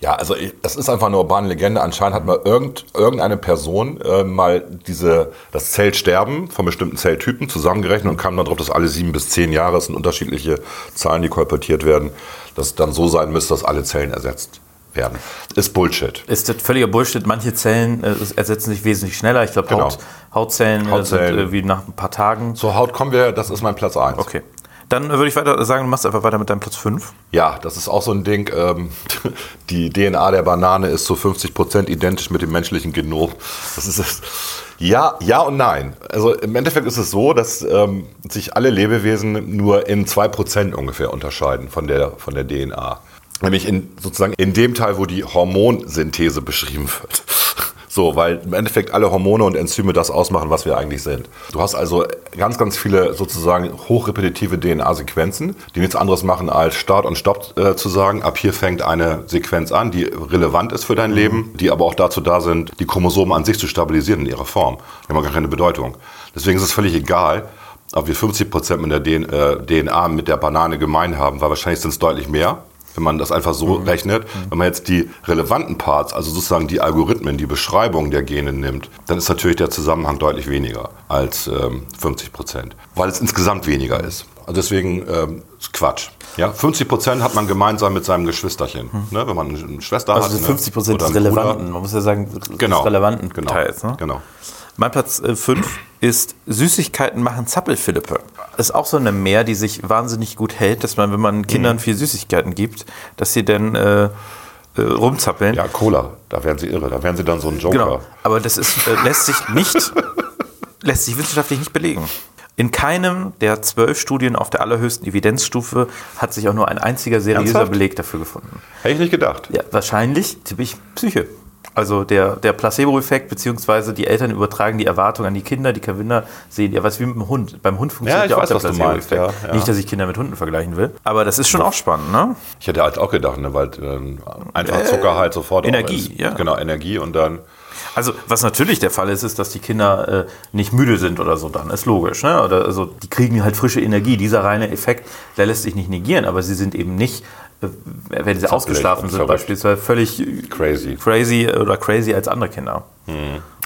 Ja, also das ist einfach eine urbane Legende. Anscheinend hat mal irgend, irgendeine Person äh, mal diese, das Zellsterben von bestimmten Zelltypen zusammengerechnet und kam dann drauf, dass alle sieben bis zehn Jahre, es sind unterschiedliche Zahlen, die kolportiert werden, dass es dann so sein müsste, dass alle Zellen ersetzt werden. Ist Bullshit. Ist das völliger Bullshit. Manche Zellen äh, ersetzen sich wesentlich schneller. Ich glaube, Genau. Haut, Hautzellen, äh, Hautzellen. sind äh, wie nach ein paar Tagen. Zur Haut kommen wir, das ist mein Platz eins. Okay. Dann würde ich weiter sagen, du machst einfach weiter mit deinem Platz 5. Ja, das ist auch so ein Ding. Ähm, die DNA der Banane ist zu 50 Prozent identisch mit dem menschlichen Genom. Das ist es. Ja, ja und nein. Also im Endeffekt ist es so, dass ähm, sich alle Lebewesen nur in 2 Prozent ungefähr unterscheiden von der, von der DNA. Nämlich in, sozusagen in dem Teil, wo die Hormonsynthese beschrieben wird. So, weil im Endeffekt alle Hormone und Enzyme das ausmachen, was wir eigentlich sind. Du hast also ganz, ganz viele sozusagen hochrepetitive DNA-Sequenzen, die nichts anderes machen, als Start und Stopp äh, zu sagen. Ab hier fängt eine Sequenz an, die relevant ist für dein Leben, die aber auch dazu da sind, die Chromosomen an sich zu stabilisieren in ihrer Form. Die haben gar keine Bedeutung. Deswegen ist es völlig egal, ob wir 50 Prozent mit der DN äh, DNA mit der Banane gemein haben, weil wahrscheinlich sind es deutlich mehr wenn man das einfach so rechnet. Wenn man jetzt die relevanten Parts, also sozusagen die Algorithmen, die Beschreibung der Gene nimmt, dann ist natürlich der Zusammenhang deutlich weniger als ähm, 50 Prozent, weil es insgesamt weniger ist. Also deswegen ähm, Quatsch. Ja, 50 Prozent hat man gemeinsam mit seinem Geschwisterchen. Ne? Wenn man eine Schwester Also hat. ne? 50 Prozent Oder des einen Bruder. relevanten. Man muss ja sagen, des Genau. relevanten genau. Teils. Ne? Genau. Mein Platz 5 ist Süßigkeiten machen Zappelphilippe. Ist auch so eine Mehr, die sich wahnsinnig gut hält, dass man, wenn man Kindern Mhm. viel Süßigkeiten gibt, dass sie dann äh, äh, rumzappeln. Ja, Cola, da werden sie irre. Da werden sie dann so ein Joker. Genau. Aber das ist, äh, lässt sich nicht, lässt sich wissenschaftlich nicht belegen. In keinem der zwölf Studien auf der allerhöchsten Evidenzstufe hat sich auch nur ein einziger seriöser Ernsthaft? Beleg dafür gefunden. Hätte ich nicht gedacht. Ja, wahrscheinlich tippe ich Psyche. Also der, der Placebo-Effekt, beziehungsweise die Eltern übertragen die Erwartung an die Kinder, die Kinder sehen ja was wie mit dem Hund. Beim Hund funktioniert ja, auch weiß, der Placebo-Effekt. ja, ja. Nicht, dass ich Kinder mit Hunden vergleichen will. Aber das ist schon auch spannend, ne? Ich hätte halt auch gedacht, ne, weil ähm, einfach Zucker halt sofort auch Energie, ja. Genau, Energie und dann Also, was natürlich der Fall ist, ist, dass die Kinder äh, nicht müde sind oder so, dann ist logisch. Ne? Oder, also, die kriegen halt frische Energie. Dieser reine Effekt, der lässt sich nicht negieren, aber sie sind eben nicht, äh, wenn sie ausgeschlafen sind, beispielsweise völlig Crazy. crazy oder crazy als andere Kinder.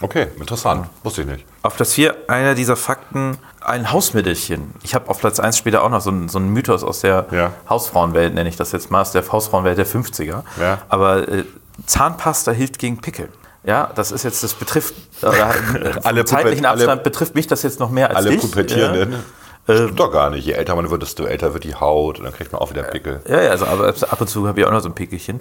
Okay, interessant. Wusste ich nicht. Auf Platz 4, einer dieser Fakten, ein Hausmittelchen. Ich habe auf Platz 1 später auch noch so einen, so einen Mythos aus der Ja. Hausfrauenwelt, nenne ich das jetzt mal, aus der Hausfrauenwelt der 50er. Ja. Aber äh, Zahnpasta hilft gegen Pickel. Ja, das ist jetzt, das betrifft, äh, Alle alle zeitlichen Abstand alle- betrifft mich das jetzt noch mehr als Alle dich. Pubertierenden. Ja. Das stimmt doch gar nicht. Je älter man wird, desto älter wird die Haut und dann kriegt man auch wieder Pickel. Ja, ja, also ab und zu habe ich auch noch so ein Pickelchen.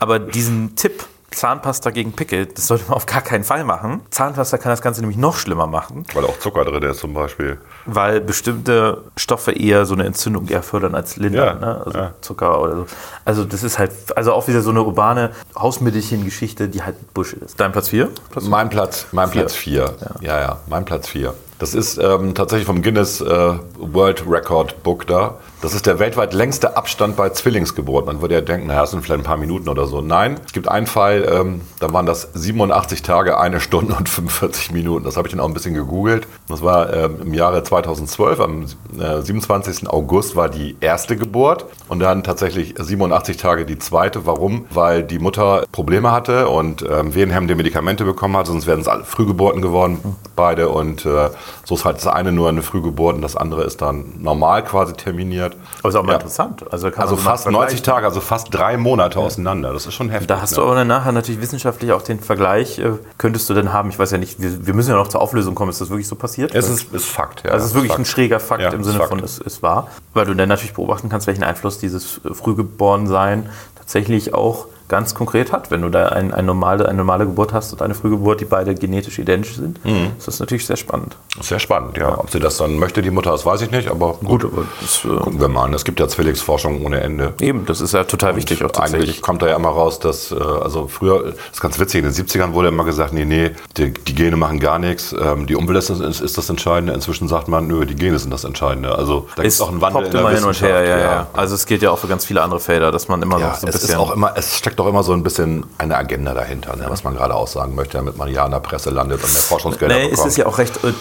Aber diesen Tipp, Zahnpasta gegen Pickel, das sollte man auf gar keinen Fall machen. Zahnpasta kann das Ganze nämlich noch schlimmer machen. Weil auch Zucker drin ist zum Beispiel. weil bestimmte Stoffe eher so eine Entzündung eher fördern als lindern, Ja, ne? also ja. Zucker oder so. Also das ist halt, also auch wieder so eine urbane Hausmittelchen-Geschichte, die halt Bullshit ist. Dein Platz 4? Mein Platz, mein Vier. Platz 4. Ja. ja, mein Platz 4. Das ist ähm, tatsächlich vom Guinness äh, World Record Book da. Das ist der weltweit längste Abstand bei Zwillingsgeburt. Man würde ja denken, naja, das sind vielleicht ein paar Minuten oder so. Nein, es gibt einen Fall, ähm, da waren das 87 Tage, eine Stunde und 45 Minuten. Das habe ich dann auch ein bisschen gegoogelt. Das war ähm, im Jahre 2012, am äh, 27. August war die erste Geburt und dann tatsächlich 87 Tage die zweite. Warum? Weil die Mutter Probleme hatte und ähm, wehenhemmende Medikamente bekommen hat, sonst wären es alle Frühgeburten geworden, beide. Und äh, so ist halt das eine nur eine Frühgeburt und das andere ist dann normal quasi terminiert. Aber ist auch mal Ja. interessant. Also, kann Also fast 90 vergleichen. Tage, also fast drei Monate auseinander. Das ist schon heftig. Da hast ne? du aber dann nachher natürlich wissenschaftlich auch den Vergleich, äh, könntest du denn haben, ich weiß ja nicht, wir, wir müssen ja noch zur Auflösung kommen, ist das wirklich so passiert? Es ist, ist Fakt, ja. also es ist wirklich Fakt. ein schräger Fakt Ja, im Sinne Fakt. von, es ist wahr, weil du dann natürlich beobachten kannst, welchen Einfluss dieses Frühgeborensein tatsächlich auch ganz konkret hat. Wenn du da ein, ein normale, eine normale Geburt hast und eine Frühgeburt, die beide genetisch identisch sind, Mhm. ist das natürlich sehr spannend. Sehr spannend, ja. Ob sie das dann möchte, die Mutter, das weiß ich nicht, aber gut. aber das, äh, Gucken wir mal an. Es gibt ja Zwillingsforschung ohne Ende. eben, das ist ja total wichtig auch Eigentlich kommt da ja immer raus, dass, äh, also früher, das ist ganz witzig, in den 70ern wurde immer gesagt, nee, nee, die, die Gene machen gar nichts, ähm, die Umwelt ist, ist, das Entscheidende. Inzwischen sagt man, nö, die Gene sind das Entscheidende. Also da gibt es auch einen Wandel in der immer hin und Wissenschaft. her, ja, ja. Also es geht ja auch für ganz viele andere Felder, dass man immer Ja, noch so ein es, bisschen... ist auch immer, es steckt auch immer so ein bisschen eine Agenda dahinter, ne, was man gerade aussagen möchte, damit man ja in der Presse landet und mehr Forschungsgelder Nee, es bekommt. ist ja auch recht, äh, äh,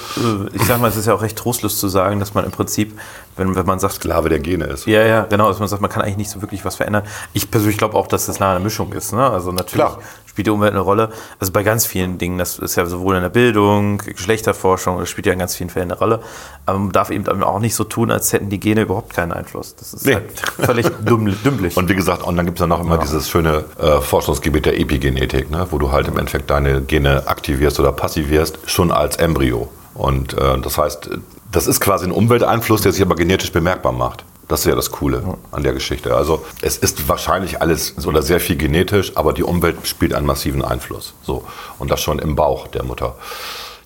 ich sag mal, es ist ja auch recht trostlos zu sagen, dass man im Prinzip, wenn, wenn man sagt, Sklave der Gene ist. ja, ja, genau, dass man sagt, man kann eigentlich nicht so wirklich was verändern. Ich persönlich glaube auch, dass das nachher eine Mischung ist. Ne? Also natürlich Klar. spielt die Umwelt eine Rolle. Also bei ganz vielen Dingen, das ist ja sowohl in der Bildung, Geschlechterforschung, das spielt ja in ganz vielen Fällen eine Rolle. Aber man darf eben auch nicht so tun, als hätten die Gene überhaupt keinen Einfluss. Das ist Nee. halt völlig dumm, dümmlich. Und wie gesagt, und dann gibt es ja noch immer dieses schöne äh, Forschungsgebiet der Epigenetik, ne, wo du halt im Endeffekt deine Gene aktivierst oder passivierst, schon als Embryo. Und äh, das heißt, das ist quasi ein Umwelteinfluss, der sich aber genetisch bemerkbar macht. Das ist ja das Coole an der Geschichte. Also es ist wahrscheinlich alles oder sehr viel genetisch, aber die Umwelt spielt einen massiven Einfluss. So. Und das schon im Bauch der Mutter.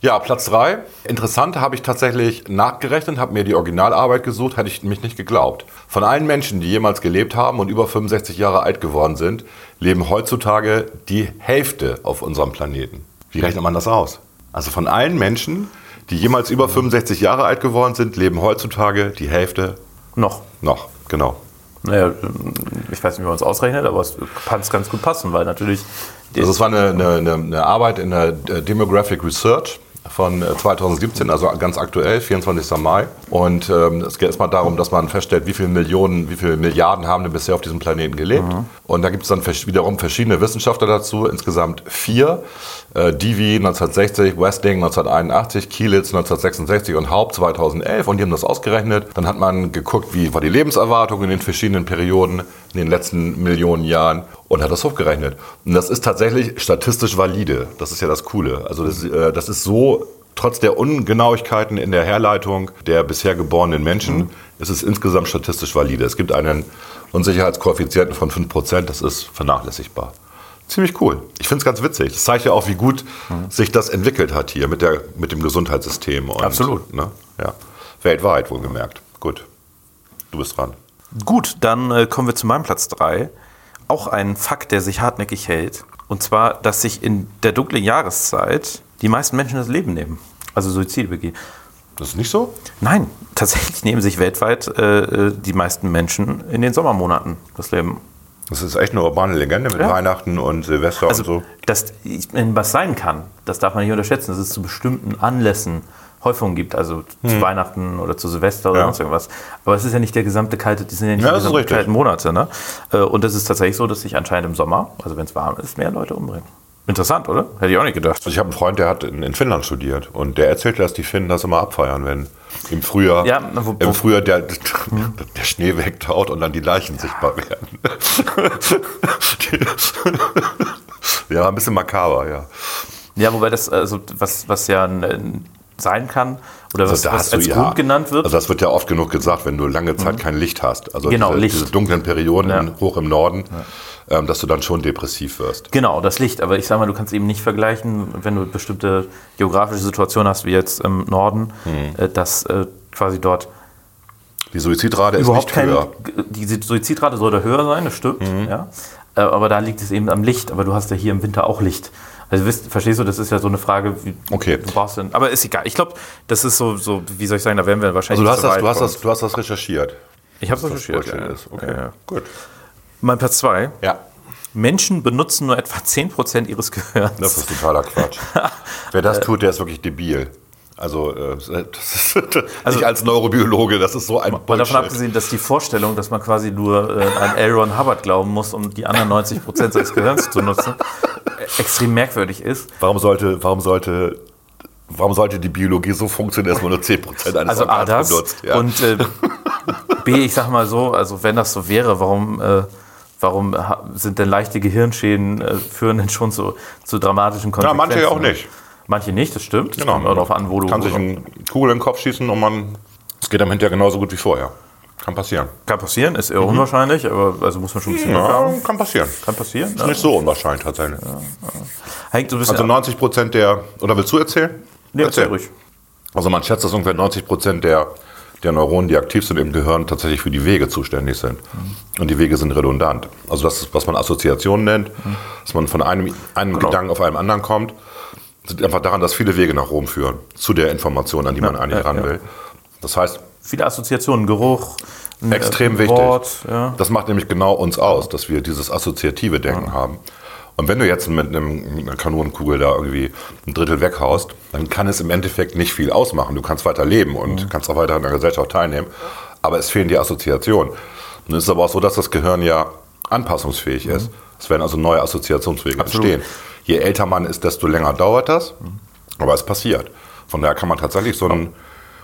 Ja, Platz 3. Interessant habe ich tatsächlich nachgerechnet, habe mir die Originalarbeit gesucht, hätte ich mich nicht geglaubt. Von allen Menschen, die jemals gelebt haben und über 65 Jahre alt geworden sind, leben heutzutage die Hälfte auf unserem Planeten. Wie rechnet man das aus? Also von allen Menschen, die jemals über 65 Jahre alt geworden sind, leben heutzutage die Hälfte noch. noch. Genau. Naja, ich weiß nicht, wie man es ausrechnet, aber es kann es ganz gut passen, weil natürlich. Also es war eine, eine, eine- Arbeit in der äh, Demographic Research von äh, 2017, also ganz aktuell, 24. Mai. Und ähm, es geht erstmal darum, dass man feststellt, wie viele Millionen, wie viele Milliarden haben denn bisher auf diesem Planeten gelebt. Und da gibt es dann wiederum verschiedene Wissenschaftler dazu, insgesamt vier. Äh, Divi 1960, Westing 1981, Kielitz 1966 und Haupt 2011. Und die haben das ausgerechnet. Dann hat man geguckt, wie war die Lebenserwartung in den verschiedenen Perioden in den letzten Millionen Jahren und hat das hochgerechnet. Und das ist tatsächlich statistisch valide. Das ist ja das Coole. Also das, äh, das ist so, trotz der Ungenauigkeiten in der Herleitung der bisher geborenen Menschen, ist es insgesamt statistisch valide. Es gibt einen Unsicherheitskoeffizienten von 5%, das ist vernachlässigbar. Ziemlich cool. Ich finde es ganz witzig. Es zeigt ja auch, wie gut sich das entwickelt hat hier mit, der, mit dem Gesundheitssystem. Und, Absolut. Ne, ja. Weltweit wohlgemerkt. Gut. Du bist dran. Gut, dann äh, kommen wir zu meinem Platz 3. Auch ein Fakt, der sich hartnäckig hält. Und zwar, dass sich in der dunklen Jahreszeit die meisten Menschen das Leben nehmen. Also Suizide begehen. Das ist nicht so? Nein, tatsächlich nehmen sich weltweit äh, äh, die meisten Menschen in den Sommermonaten das Leben. Das ist echt eine urbane Legende mit Ja. Weihnachten und Silvester Also, und so. dass was sein kann, das darf man nicht unterschätzen, dass es zu bestimmten Anlässen Häufungen gibt, also zu Weihnachten oder zu Silvester oder Hm. Ja. sonst irgendwas. Aber es ist ja nicht der gesamte kalte, die sind ja nicht Ja, die kalten Monate. Ne? Äh, Und es ist tatsächlich so, dass sich anscheinend im Sommer, also wenn es warm ist, mehr Leute umbringen. Interessant, oder? Hätte ich auch nicht gedacht. Also ich habe einen Freund, der hat in, in Finnland studiert und der erzählte, dass die Finnen das immer abfeiern, wenn im Frühjahr, Ja, wo- wo- im Frühjahr der, der Schnee wegtaut und dann die Leichen sichtbar werden. ja, ein bisschen makaber, ja. Ja, wobei das, also was, was ja ein, sein kann, oder was, Also was du als ja- Grund genannt wird. Also das wird ja oft genug gesagt, wenn du lange Zeit kein Licht hast. Also Genau, diese, Licht. diese dunklen Perioden Ja. hoch im Norden, ähm, dass du dann schon depressiv wirst. Genau, das Licht. Aber ich sag mal, du kannst eben nicht vergleichen, wenn du bestimmte geografische Situationen hast, wie jetzt im Norden, Hm. äh, dass äh, quasi dort Die Suizidrate ist überhaupt nicht kein. höher. Die Suizidrate sollte höher sein, das stimmt. Mhm. Ja. Äh, Aber da liegt es eben am Licht. Aber du hast ja hier im Winter auch Licht. Also wisst, verstehst du, das ist ja so eine Frage, wie Okay. du brauchst denn. Aber ist egal. Ich glaube, das ist so, so, wie soll ich sagen, da werden wir wahrscheinlich Also du hast, nicht das, so du, hast das, du hast das recherchiert. Ich habe es recherchiert. Ja. ist. Okay, Ja, ja. gut. Mein Platz 2. Ja, Menschen benutzen nur etwa 10% ihres Gehirns. das ist totaler Quatsch. Wer das tut, der ist wirklich debil. Also, äh, ist, Also- ich als Neurobiologe, das ist so ein Mal davon Bullshit. abgesehen, dass die Vorstellung, dass man quasi nur äh, an L. Ron Hubbard glauben muss, um die anderen 90% seines Gehirns zu nutzen, äh, extrem merkwürdig ist. Warum sollte, warum sollte, warum sollte die Biologie so funktionieren, dass man nur 10% eines Also A, das benutzt? Ja. und äh, B, ich sag mal so, also wenn das so wäre, warum, äh, warum sind denn leichte Gehirnschäden, äh, führen denn schon zu, zu dramatischen ja, Konsequenzen? manche ja auch nicht. Manche nicht, das stimmt. Genau. Kommt darauf an, wo du... Kann sich eine Kugel in den Kopf schießen und man, es geht am hinterher genauso gut wie vorher. Kann passieren. Kann passieren, ist eher unwahrscheinlich, aber also muss man schon ein bisschen Ja, haben. kann passieren. Kann passieren. Ist Ja. nicht so unwahrscheinlich tatsächlich. Hängt so ein bisschen Also 90 Prozent der, oder willst du erzählen? Nee, erzähl ruhig. Also man schätzt, dass ungefähr 90 Prozent der, der Neuronen, die aktiv sind im Gehirn, tatsächlich für die Wege zuständig sind. Und die Wege sind redundant. Also das ist, was man Assoziation nennt, dass man von einem, einem Gedanken auf einen anderen kommt. Das liegt einfach daran, dass viele Wege nach Rom führen, zu der Information, an die man eigentlich ja, ran ja. will. Das heißt, Viele Assoziationen, Geruch, äh, extrem ein wichtig. Wort, ja. Das macht nämlich genau uns aus, dass wir dieses assoziative Denken haben. Und wenn du jetzt mit, einem, einer Kanonenkugel da irgendwie ein Drittel weghaust, dann kann es im Endeffekt nicht viel ausmachen. Du kannst weiter leben und kannst auch weiter an der Gesellschaft teilnehmen, aber es fehlen die Assoziationen. Und es ist aber auch so, dass das Gehirn ja anpassungsfähig ist. Es werden also neue Assoziationswege Absolut. entstehen. Je älter man ist, desto länger dauert das, aber es passiert. Von daher kann man tatsächlich so eine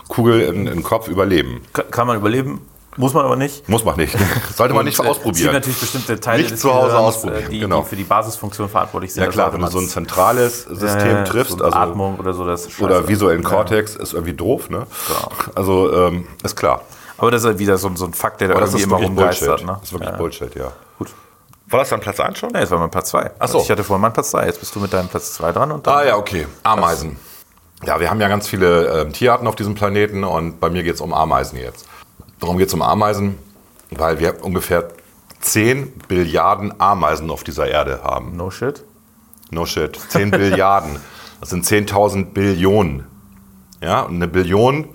Kugel in, in den Kopf überleben. Ka- Kann man überleben, muss man aber nicht. Muss man nicht. Sollte man nicht Und, äh, Es ausprobieren. gibt natürlich bestimmte Teile Nicht des zu Hause ausprobieren, äh, die, genau. die für die Basisfunktion verantwortlich sind. Ja klar, Also wenn du so ein zentrales System äh, triffst, so also Atmung oder so, das oder visuellen Kortex, ist irgendwie doof, ne? Also ähm, ist klar. Aber das ist halt wieder so, ein- so ein Fakt, der da das irgendwie ist immer rumgeistert. Ne? Das ist wirklich ja. Bullshit, ja. Gut. War das dann Platz 1 schon? Ja, jetzt war mein Platz 2. Ach so. Ich hatte vorhin meinen Platz 3, jetzt bist du mit deinem Platz 2 dran. Und dann Ah ja, okay. Ameisen. Ja, wir haben ja ganz viele ähm, Tierarten auf diesem Planeten und bei mir geht es um Ameisen jetzt. Warum geht es um Ameisen? Weil wir ungefähr 10 Billiarden Ameisen auf dieser Erde haben. No shit. No shit. 10 Billiarden. Das sind 10.000 Billionen. Ja, und eine Billion,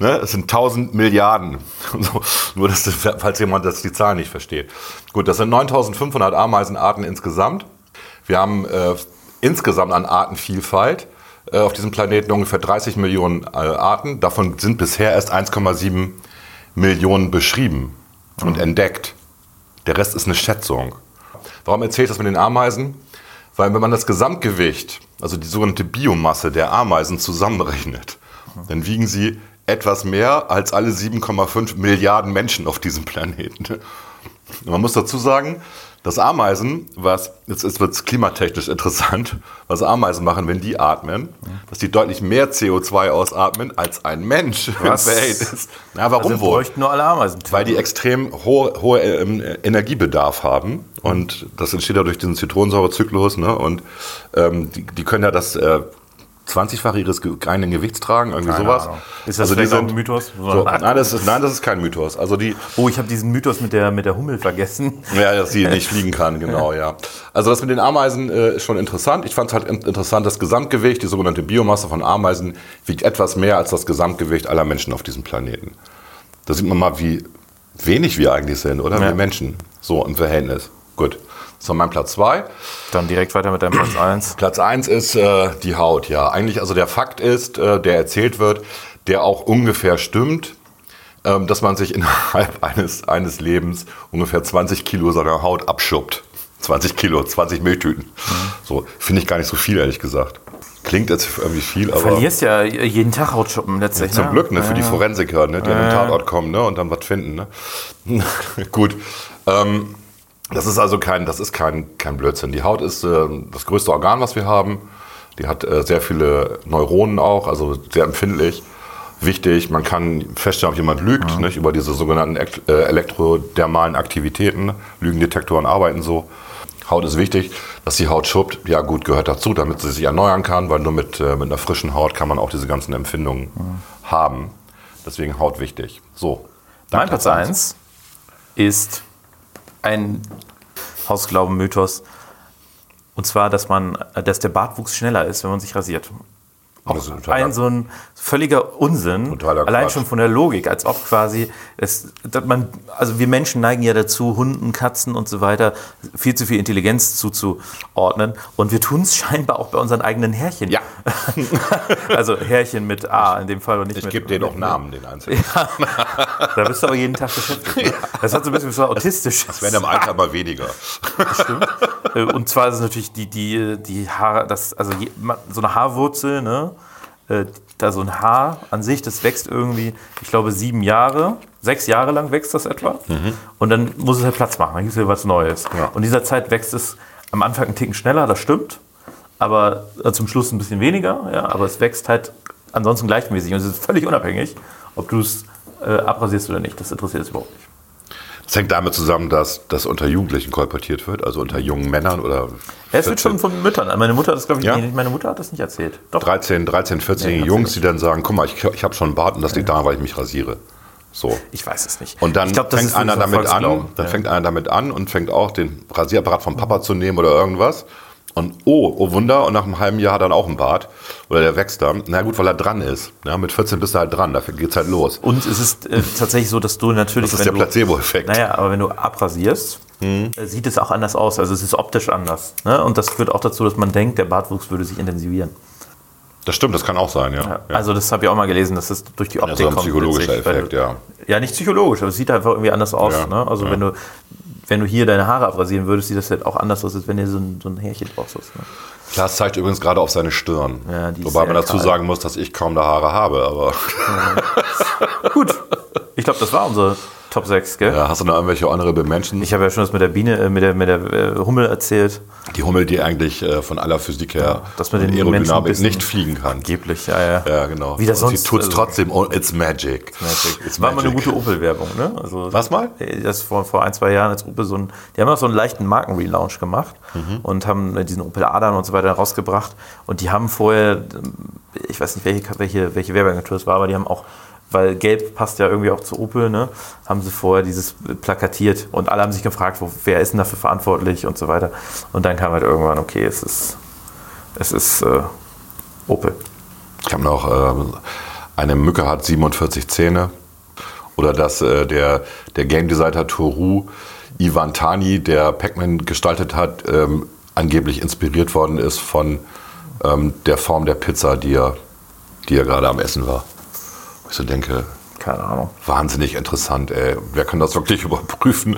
ne, das sind 1000 Milliarden. So, nur, dass, das- falls jemand das die Zahl nicht versteht. Gut, das sind 9500 Ameisenarten insgesamt. Wir haben äh, insgesamt an Artenvielfalt äh, auf diesem Planeten ungefähr 30 Millionen äh, Arten. Davon sind bisher erst 1,7 Millionen beschrieben und entdeckt. Der Rest ist eine Schätzung. Warum erzähle ich das mit den Ameisen? Weil wenn man das Gesamtgewicht, also die sogenannte Biomasse der Ameisen zusammenrechnet, dann wiegen sie etwas mehr als alle 7,5 Milliarden Menschen auf diesem Planeten. Und man muss dazu sagen, dass Ameisen, was, jetzt wird es klimatechnisch interessant, was Ameisen machen, wenn die atmen, dass die deutlich mehr CO2 ausatmen als ein Mensch Was? Na, warum Also wohl? bräuchten nur alle Ameisen. Weil die extrem hohe, hohe ähm, Energiebedarf haben. Und das entsteht ja durch diesen Zitronensäurezyklus. Ne? Und ähm, die, die können ja das äh, 20-fache ihres ge- eigenen Gewichts tragen, irgendwie Keine sowas. Ahnung. Ist das die auch sind- ein Mythos? So, nein, das ist, nein, das ist kein Mythos. Also die, Oh, ich habe diesen Mythos mit der, mit der Hummel vergessen. ja, dass sie nicht fliegen kann, genau, ja. Also das mit den Ameisen äh, ist schon interessant. Ich fand es halt in- interessant, das Gesamtgewicht, die sogenannte Biomasse von Ameisen, wiegt etwas mehr als das Gesamtgewicht aller Menschen auf diesem Planeten. Da sieht man mal, wie wenig wir eigentlich sind, oder? Ja. Wir Menschen. So im Verhältnis. Gut. Das war mein Platz zwei. Dann direkt weiter mit deinem Platz 1. Platz eins ist äh, die Haut, ja. Eigentlich, also der Fakt ist, äh, der erzählt wird, der auch ungefähr stimmt, ähm, dass man sich innerhalb eines, eines Lebens ungefähr 20 Kilo seiner Haut abschuppt. 20 Kilo, 20 Milchtüten. So, finde ich gar nicht so viel, ehrlich gesagt. Klingt jetzt irgendwie viel, aber Verlierst ja jeden Tag Hautschuppen letztlich. zum ne? Glück, ne, für die Ja. Forensiker, ne, die an den Tatort kommen, ne, und dann was finden, ne. Gut. Ähm, das ist also kein, das ist kein, kein Blödsinn. Die Haut ist äh, das größte Organ, was wir haben. Die hat äh, sehr viele Neuronen auch, also sehr empfindlich. Wichtig, man kann feststellen, ob jemand lügt, nicht, über diese sogenannten äh, elektrodermalen Aktivitäten. Lügendetektoren arbeiten so. Haut ist wichtig, dass die Haut schuppt. Ja, gut, gehört dazu, damit sie sich erneuern kann, weil nur mit, äh, mit einer frischen Haut kann man auch diese ganzen Empfindungen haben. Deswegen Haut wichtig. So. Mein Platz 1 ist ein Hausglauben-Mythos. Und zwar, dass, man, dass der Bartwuchs schneller ist, wenn man sich rasiert. auch ein so ein völliger Unsinn. Totaler Allein Quatsch. schon von der Logik, als ob quasi es, dass man, also wir Menschen neigen ja dazu, Hunden, Katzen und so weiter viel zu viel Intelligenz zuzuordnen. Und wir tun es scheinbar auch bei unseren eigenen Härchen. Ja. also Härchen mit A in dem Fall und nicht Ich mit gebe denen auch Namen, den einzelnen. Da bist du aber jeden Tag beschäftigt. Ne? Das hat so ein bisschen so autistisch. Das werden im Alter aber weniger. Äh, Und zwar ist es natürlich die, die, die Haare, das, also so eine Haarwurzel, ne? Äh, Da so ein Haar an sich, das wächst irgendwie, ich glaube, sieben Jahre, sechs Jahre lang wächst das etwa. Und dann muss es halt Platz machen, dann gibt es wieder was Neues. Ja. Und in dieser Zeit wächst es am Anfang einen Ticken schneller, das stimmt. Aber äh, zum Schluss ein bisschen weniger, ja. Aber es wächst halt ansonsten gleichmäßig. Und es ist völlig unabhängig, ob du es äh, abrasierst oder nicht. Das interessiert es überhaupt nicht. Das hängt damit zusammen, dass das unter Jugendlichen kolportiert wird, also unter jungen Männern oder Ja, es wird schon von Müttern. Meine Mutter hat das, glaube ich, Ja? nee, meine Mutter hat das nicht erzählt. Doch. 13, 13 14-jährige Nee, Jungs, die dann sagen, guck mal, ich, ich habe schon einen Bart und das liegt daran, weil ich mich rasiere. So. Ich weiß es nicht. Und dann glaub, fängt einer ein damit an, dann Ja. fängt einer damit an und fängt auch den Rasierapparat vom Papa zu nehmen oder irgendwas. Und oh, oh Wunder, und nach einem halben Jahr hat er dann auch einen Bart. Oder der wächst dann. Na gut, weil er dran ist. Ja, mit 14 bist du halt dran, dafür geht's halt los. Und es ist äh, tatsächlich so, dass du natürlich. Das ist wenn der Placebo-Effekt. Naja, aber wenn du abrasierst, Mhm. äh, sieht es auch anders aus. Also es ist optisch anders. Ne? Und das führt auch dazu, dass man denkt, der Bartwuchs würde sich intensivieren. Das stimmt, das kann auch sein, ja. Ja. ja. Also das habe ich auch mal gelesen, dass das durch die Optik so ein kommt. psychologischer weil Effekt, du- ja. Ja, nicht psychologisch, aber es sieht einfach irgendwie anders aus. Ja, Ne? Also ja. wenn du wenn du hier deine Haare abrasieren würdest, sieht das halt auch anders aus, als wenn du so ein, so ein Härchen drauf hast. Ne? Klaas zeigt übrigens gerade auf seine Stirn. Ja, Wobei man dazu sagen muss, dass ich kaum da Haare habe, aber Gut, ich glaube, das war unsere Top 6, gell? ja, hast du noch irgendwelche Honorable Menschen? Ich habe ja schon das mit der Biene, äh, mit der, mit der äh, Hummel erzählt. Die Hummel, die eigentlich äh, von aller Physik her dass man den Aerodynamik nicht fliegen kann. Angeblich, ja, ja. Ja, genau. Wie das Und sonst. sie tut's also, trotzdem. Oh, it's magic. Magic. It's war mal eine magic. gute Opel-Werbung, ne? Also, Was mal? äh, Das vor, vor ein, zwei Jahren als Opel so ein, die haben auch so einen leichten Markenrelaunch gemacht Mhm. und haben äh, diesen Opel Adam und so weiter rausgebracht. Und die haben vorher, ähm, ich weiß nicht, welche, welche, welche Werbeagentur es war, aber die haben auch, weil Gelb passt ja irgendwie auch zu Opel, ne? Haben sie vorher dieses plakatiert und alle haben sich gefragt, wo, wer ist denn dafür verantwortlich und so weiter. Und dann kam halt irgendwann, okay, es ist, es ist äh, Opel. Ich habe noch, äh, eine Mücke hat 47 Zähne. Oder dass äh, der, der Game Designer Toru Ivan Tani, der Pac-Man gestaltet hat, ähm, angeblich inspiriert worden ist von ähm, der Form der Pizza, die er, die er gerade am Essen war. Ich so denke, Keine Ahnung. wahnsinnig interessant, ey. Wer kann das wirklich überprüfen,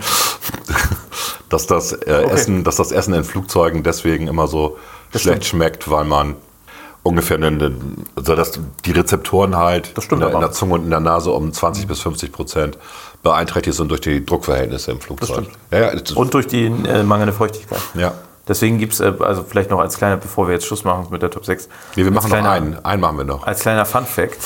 dass das, äh, Essen, dass das Essen in Flugzeugen deswegen immer so schlecht schmeckt, weil man ungefähr eine, also dass die Rezeptoren halt Das stimmt in, der, in der Zunge und in der Nase um 20 bis 50 Prozent beeinträchtigt sind durch die Druckverhältnisse im Flugzeug. stimmt. Ja, ja, das- Und durch die äh, mangelnde Feuchtigkeit. ja. Deswegen gibt es, äh, also vielleicht noch als kleiner, bevor wir jetzt Schluss machen mit der Top 6. Nee, wir machen noch kleiner, einen. Einen machen wir noch. Als kleiner Fun-Fact. Äh,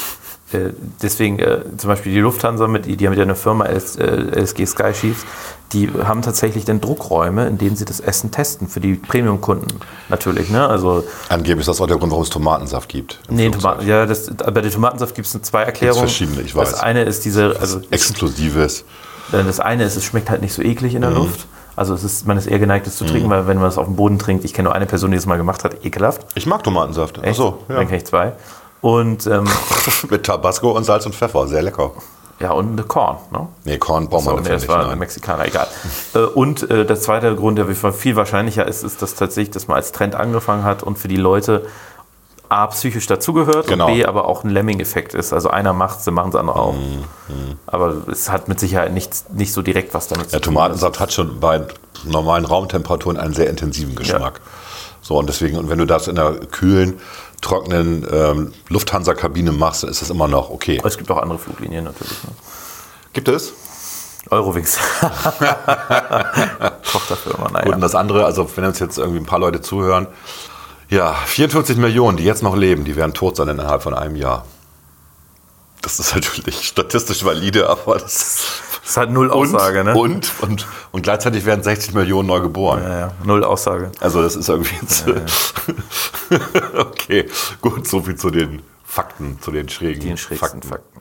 deswegen äh, zum Beispiel die Lufthansa, mit, die haben ja eine Firma, LS, äh, LSG Sky Chiefs, die haben tatsächlich dann Druckräume, in denen sie das Essen testen für die Premium-Kunden natürlich. Ne? Also, Angeblich ist das auch der Grund, warum es Tomatensaft gibt. nee. Tomaten, ja, das, bei der Tomatensaft gibt es zwei Erklärungen. verschiedene, ich weiß. Das eine ist diese, also Exklusives. Äh, Das eine ist, es schmeckt halt nicht so eklig Mhm. in der Luft. Also es ist, man ist eher geneigt, es zu trinken, weil wenn man es auf dem Boden trinkt, ich kenne nur eine Person, die es mal gemacht hat, ekelhaft. Ich mag Tomatensaft. Echt? Achso, ja. Dann kenne ich zwei. Und ähm, Mit Tabasco und Salz und Pfeffer. Sehr lecker. ja, und eine Korn. Ne? Nee, Korn brauchen wir So, nee, das nicht. war ein nein. Mexikaner, egal. Äh, Und äh, der zweite Grund, der viel wahrscheinlicher ist, ist, dass tatsächlich das mal als Trend angefangen hat und für die Leute A, psychisch dazugehört Genau. und B, aber auch ein Lemming-Effekt ist. Also einer macht sie machen es andere auch. Mhm, Aber es hat mit Sicherheit nicht, nicht so direkt was damit Der zu tun. Tomatensaft hat schon bei normalen Raumtemperaturen einen sehr intensiven Geschmack. So, und deswegen, und wenn du das in einer kühlen, trockenen ähm, Lufthansa-Kabine machst, dann ist das immer noch okay. Aber Es gibt auch andere Fluglinien natürlich. Ne? Gibt es? Eurowings. Tochterfirma, naja. Gut, und das andere, also wenn uns jetzt irgendwie ein paar Leute zuhören, ja, 44 Millionen, die jetzt noch leben, die werden tot sein innerhalb von einem Jahr. Das ist natürlich statistisch valide, aber das Das hat null und, Aussage, ne? und, und, und gleichzeitig werden 60 Millionen neu geboren. Ja, ja, null Aussage. Also das ist irgendwie jetzt, okay, gut, so viel zu den Fakten, zu den schrägen Die schrägsten Fakten.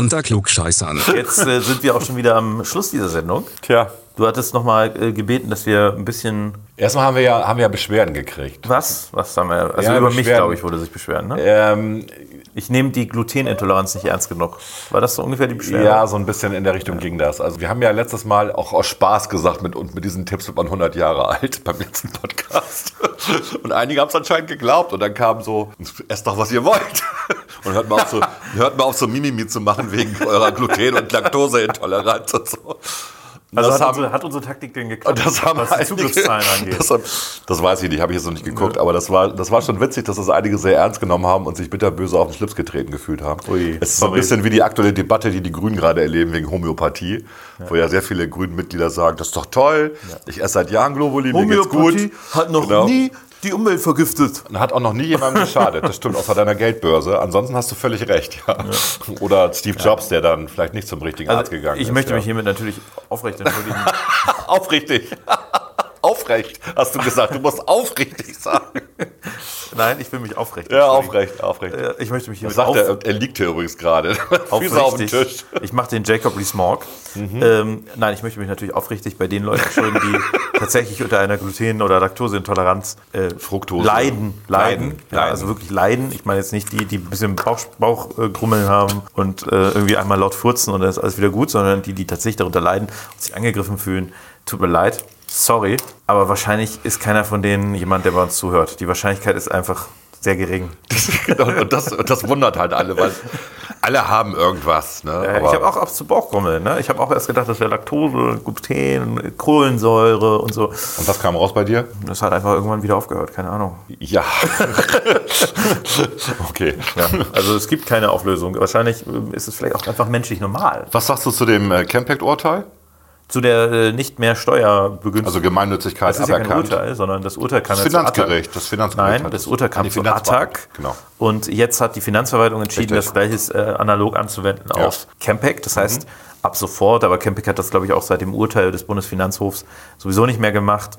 Unter Klugscheißern. Jetzt äh, sind wir auch schon wieder am Schluss dieser Sendung. Tja. Du hattest nochmal äh, gebeten, dass wir ein bisschen. Erstmal haben wir ja, haben wir ja Beschwerden gekriegt. Was? Was haben wir? Also Ja, über mich, Beschwerden. glaube ich, wurde sich beschweren. Ne? Ähm, Ich nehme die Glutenintoleranz nicht ernst genug. War das so ungefähr die Beschwerde? ja, so ein bisschen in der Richtung ging das. Also wir haben ja letztes Mal auch aus Spaß gesagt, mit, und mit diesen Tipps wird man 100 Jahre alt beim letzten Podcast. Und einige haben es anscheinend geglaubt. Und dann kam so, esst doch, was ihr wollt. Und hört mal auf, so, hört mal auf so Mimimi zu machen wegen eurer Gluten- und Laktoseintoleranz und so. Also das hat, haben- unsere, hat unsere Taktik denn geklappt, das haben was die einige- Zugriffszahlen angeht? Das, das weiß ich nicht, habe ich jetzt noch nicht geguckt, aber das war, das war schon witzig, dass das einige sehr ernst genommen haben und sich bitterböse auf den Schlips getreten gefühlt haben. Ui, es ist so ein bisschen wie die aktuelle Debatte, die die Grünen gerade erleben wegen Homöopathie, wo ja sehr viele Grünen-Mitglieder sagen, das ist doch toll, ich esse seit Jahren Globuli, mir geht's gut. hat noch Genau. nie die Umwelt vergiftet. Und Hat auch noch nie jemandem geschadet, das stimmt, außer deiner Geldbörse. Ansonsten hast du völlig recht. Ja. Oder Steve Jobs, der dann vielleicht nicht zum richtigen Arzt gegangen Also ich ist. möchte ja. mich hiermit natürlich aufrecht entschuldigen. Aufrichtig. Aufrecht, hast du gesagt. Du musst aufrichtig sagen. Nein, ich will mich aufrecht Ja, aufrecht, aufrecht. Äh, Ich möchte mich Das sagt auf, er, er liegt hier übrigens gerade. Füße auf dem. Tisch. Mhm. Ich mache den Jacob Rees-Mogg. Ähm, nein, ich möchte mich natürlich aufrichtig bei den Leuten entschuldigen, die tatsächlich unter einer Gluten- oder Laktoseintoleranz äh, Fructose. leiden. Leiden. Leiden, Ja, also wirklich leiden. Ich meine jetzt nicht die, die ein bisschen Bauch, Bauchgrummeln haben und äh, irgendwie einmal laut furzen und dann ist alles wieder gut, sondern die, die tatsächlich darunter leiden und sich angegriffen fühlen. Tut mir leid. Sorry. Aber wahrscheinlich ist keiner von denen jemand, der bei uns zuhört. Die Wahrscheinlichkeit ist einfach sehr gering. Genau, und, das, und das wundert halt alle, weil alle haben irgendwas. Ne? Äh, ich habe auch ab zu Bauchgrummeln. Ne? Ich habe auch erst gedacht, das wäre Laktose, Gluten, Kohlensäure und so. und was kam raus bei dir? Das hat einfach irgendwann wieder aufgehört, keine Ahnung. Ja. okay. Ja, also es gibt keine Auflösung. Wahrscheinlich ähm, ist es vielleicht auch einfach menschlich normal. Was sagst du zu dem äh, Campact-Urteil? Zu der äh, nicht mehr Steuerbegünstigten. Also Gemeinnützigkeit das ist ja kein aberkannt. Urteil, sondern das Urteil kam Das Finanzgericht, das Finanzgericht Nein, das Urteil kam zu ATTAC. genau. Und jetzt hat die Finanzverwaltung entschieden, Richtig. das Gleiches äh, analog anzuwenden Ja. Mhm. auf Campact. Das heißt, ab sofort, aber Campact hat das, glaube ich, auch seit dem Urteil des Bundesfinanzhofs sowieso nicht mehr gemacht,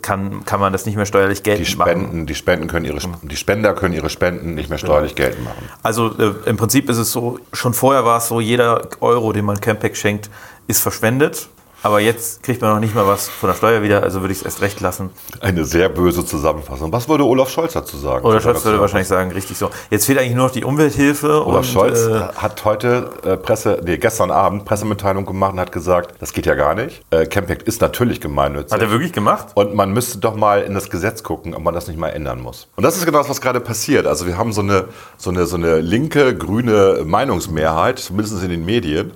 kann, kann man das nicht mehr steuerlich geltend Die machen. Spenden, die Spenden können ihre, die Spender können ihre Spenden nicht mehr steuerlich geltend machen. Also äh, im Prinzip ist es so, schon vorher war es so, jeder Euro, den man Campact schenkt, ist verschwendet. Aber jetzt kriegt man noch nicht mal was von der Steuer wieder, also würde ich es erst recht lassen. Eine sehr böse Zusammenfassung. Was würde Olaf Scholz dazu sagen? Seiner Scholz würde wahrscheinlich sagen, richtig so. Jetzt fehlt eigentlich nur noch die Umwelthilfe. Olaf und, Scholz Äh, hat heute äh, Presse, nee, gestern Abend Pressemitteilung gemacht und hat gesagt, das geht ja gar nicht. Äh, Campact ist natürlich gemeinnützig. hat er wirklich gemacht? Und man müsste doch mal in das Gesetz gucken, ob man das nicht mal ändern muss. Und das ist genau das, was gerade passiert. Also wir haben so eine, so eine, so eine linke, grüne Meinungsmehrheit, zumindest in den Medien.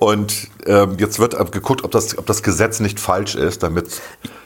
Und ähm, jetzt wird geguckt, ob das, ob das Gesetz nicht falsch ist, damit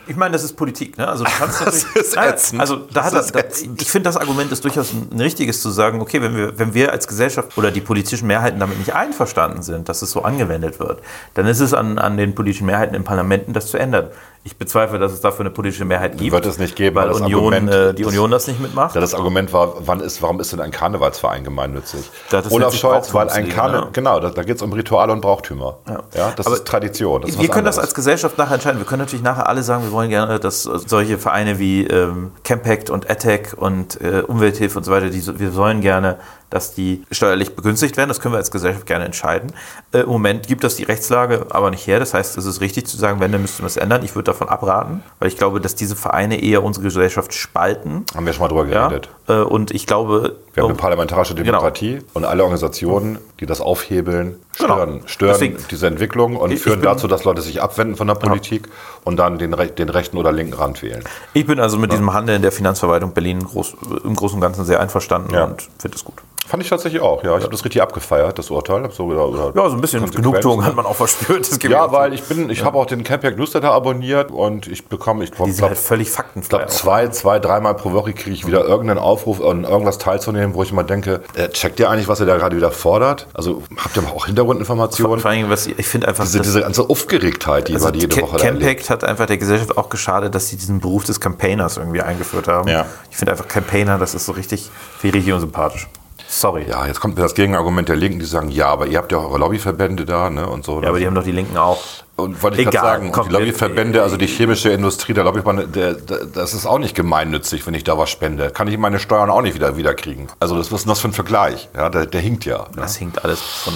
Ich meine, das ist Politik, ne? Also du kannst Das ist ätzend. Also da hat Das er, da, ich finde das Argument ist durchaus ein richtiges zu sagen, okay, wenn wir, wenn wir als Gesellschaft oder die politischen Mehrheiten damit nicht einverstanden sind, dass es so angewendet wird, dann ist es an, an den politischen Mehrheiten in Parlamenten, das zu ändern. Ich bezweifle, dass es dafür eine politische Mehrheit gibt. Wird es nicht geben, weil weil das Union, Argument- äh, die Union das nicht mitmacht. Ja, das Argument war, wann ist, warum ist denn ein Karnevalsverein gemeinnützig? Das Olaf Scholz, weil ein Karneval, ne? genau, da, da geht es um Rituale und Brauchtümer. Ja. das Aber ist Tradition. Das ist wir können das als Gesellschaft nachher entscheiden. Wir können natürlich nachher alle sagen, wir wollen gerne, dass solche Vereine wie ähm, Campact und ATTAC und äh, Umwelthilfe und so weiter, die, wir sollen gerne, dass die steuerlich begünstigt werden. Das können wir als Gesellschaft gerne entscheiden. Äh, Im Moment gibt das die Rechtslage aber nicht her. Das heißt, es ist richtig zu sagen, wenn, dann müsste man es ändern. Ich würde davon abraten, weil ich glaube, dass diese Vereine eher unsere Gesellschaft spalten. Haben wir schon mal drüber Ja? geredet. Äh, Und ich glaube, Wir haben oh, eine parlamentarische Genau. Demokratie und alle Organisationen, die das aufhebeln, Genau. stören, stören Deswegen- diese Entwicklung und Ich- ich führen dazu, dass Leute sich abwenden von der Politik und dann den, den rechten oder linken Rand wählen. ich bin also mit diesem Handeln der Finanzverwaltung Berlin groß, im Großen und Ganzen sehr einverstanden Ja. und finde es gut. Fand ich tatsächlich auch, ja. Ich habe das richtig abgefeiert, das Urteil. So, oder, Ja, so ein bisschen. Genugtuung hat man auch verspürt. Ich Ja, weil ich bin, ich habe auch den Campact Newsletter abonniert und ich bekomme, ich glaube, halt völlig faktenfrei. glaube, zwei, zwei, dreimal pro Woche kriege ich wieder irgendeinen Aufruf, an irgendwas teilzunehmen, wo ich immer denke, äh, checkt ihr eigentlich, was ihr da gerade wieder fordert? Also habt ihr auch Hintergrundinformationen? Vor allem, was ich, ich finde einfach, Diese, diese ganze Aufgeregtheit, die also wir jede Ca- Woche da erleben. Campact hat einfach der Gesellschaft auch geschadet, dass sie diesen Beruf des Campaigners irgendwie eingeführt haben. Ja. Ich finde einfach Campaigner, das ist so richtig, richtig unsympathisch. Sorry. Ja, jetzt kommt das Gegenargument der Linken, die sagen, ja, aber ihr habt ja auch eure Lobbyverbände da, ne, und so. Ja, aber die haben doch die Linken auch. Und wollte ich gerade sagen, komm, die Lobbyverbände, also die chemische Industrie, da glaube ich, der, der, das ist auch nicht gemeinnützig, wenn ich da was spende. Kann ich meine Steuern auch nicht wieder wiederkriegen. Also das was ist das für ein Vergleich? Ja, der, der hinkt ja. ne? Das hinkt alles von,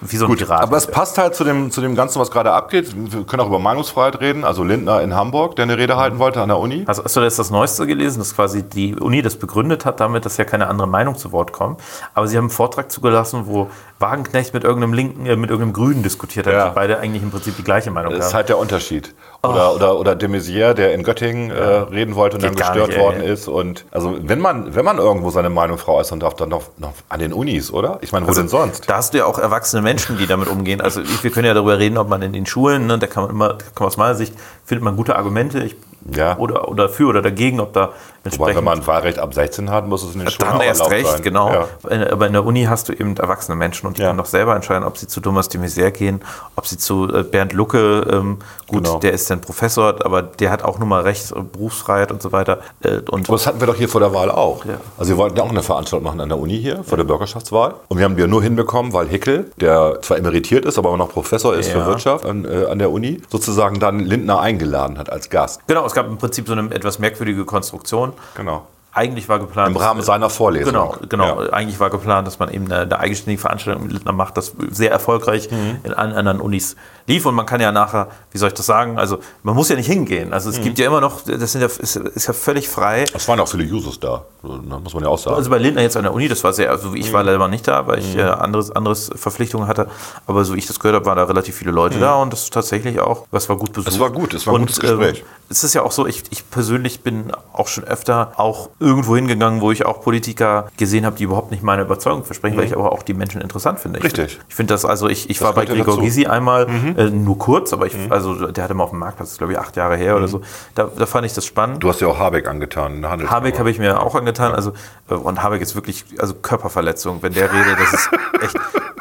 wie so ein Gut, Pirat. aber es passt halt zu dem, zu dem Ganzen, was gerade abgeht. Wir können auch über Meinungsfreiheit reden. Also Lindner in Hamburg, der eine Rede halten wollte an der Uni. Hast, hast du jetzt das Neueste gelesen, dass quasi die Uni das begründet hat, damit, dass ja keine andere Meinung zu Wort kommt? Aber sie haben einen Vortrag zugelassen, wo Wagenknecht mit irgendeinem Linken, äh, mit irgendeinem Grünen diskutiert hat, Ja. die beide eigentlich im Prinzip die gleiche Meinung Das ist halt der Unterschied. Oder, oder, oder de Maizière, der in Göttingen äh, reden wollte und Geht dann gestört nicht, ey. worden ist. Und also wenn man, wenn man irgendwo seine Meinung frei äußern darf, dann noch, noch an den Unis, oder? Ich meine, wo Also, denn sonst? Da hast du ja auch erwachsene Menschen, die damit umgehen. Also wir können ja darüber reden, ob man in den Schulen, ne, da kann man immer, kann man aus meiner Sicht, findet man gute Argumente ich, Ja. oder, oder für oder dagegen, ob da Entsprechend wenn man ein Wahlrecht ab 16 hat, muss es in den Schulen Dann erst recht, sein. genau. Ja. Aber in der Uni hast du eben erwachsene Menschen und die Ja. können doch selber entscheiden, ob sie zu Thomas de Maizière gehen, ob sie zu äh, Bernd Lucke, ähm, gut, Genau. der ist dann Professor, aber der hat auch nun mal Recht, äh, Berufsfreiheit und so weiter. Äh, Und Aber das hatten wir doch hier vor der Wahl auch. Ja. Also wir wollten ja auch eine Veranstaltung machen an der Uni hier vor der Bürgerschaftswahl. Und wir haben die ja nur hinbekommen, weil Hickel, der zwar emeritiert ist, aber noch Professor ist für Wirtschaft an, äh, an der Uni, sozusagen dann Lindner eingeladen hat als Gast. genau, es gab im Prinzip so eine etwas merkwürdige Konstruktion. Genau. Eigentlich war geplant. Im Rahmen seiner Vorlesung. Genau, genau. Ja. Eigentlich war geplant, dass man eben eine, eine eigenständige Veranstaltung mit Lindner macht, das sehr erfolgreich Mhm. in allen anderen Unis lief. Und man kann ja nachher, wie soll ich das sagen, also man muss ja nicht hingehen. Also Mhm. es gibt ja immer noch, das ja, ist, ist ja völlig frei. Es waren auch viele Jusos da, ne, muss man ja auch sagen. Also bei Lindner jetzt an der Uni, das war sehr, also ich war Mhm. leider nicht da, weil ich äh, anderes, anderes Verpflichtungen hatte. Aber so wie ich das gehört habe, waren da relativ viele Leute da und das ist tatsächlich auch, was war gut besucht. Mhm. Es war gut, es war ein und, gutes Gespräch. Ähm, es ist ja auch so, ich, ich persönlich bin auch schon öfter auch irgendwo hingegangen, wo ich auch Politiker gesehen habe, die überhaupt nicht meine Überzeugung versprechen, weil ich aber auch die Menschen interessant finde. Ich Mhm. Richtig. find- Ich finde das, also ich, ich war bei Gregor dazu. Mhm. Gysi einmal, äh, nur kurz, aber ich, also der hatte mal auf dem Marktplatz, das ist glaube ich acht Jahre her oder so. Da, da fand ich das spannend. Du hast ja auch Habeck angetan. Habeck habe ich mir auch angetan. Also, äh, und Habeck ist wirklich, also Körperverletzung. Wenn der redet, das ist echt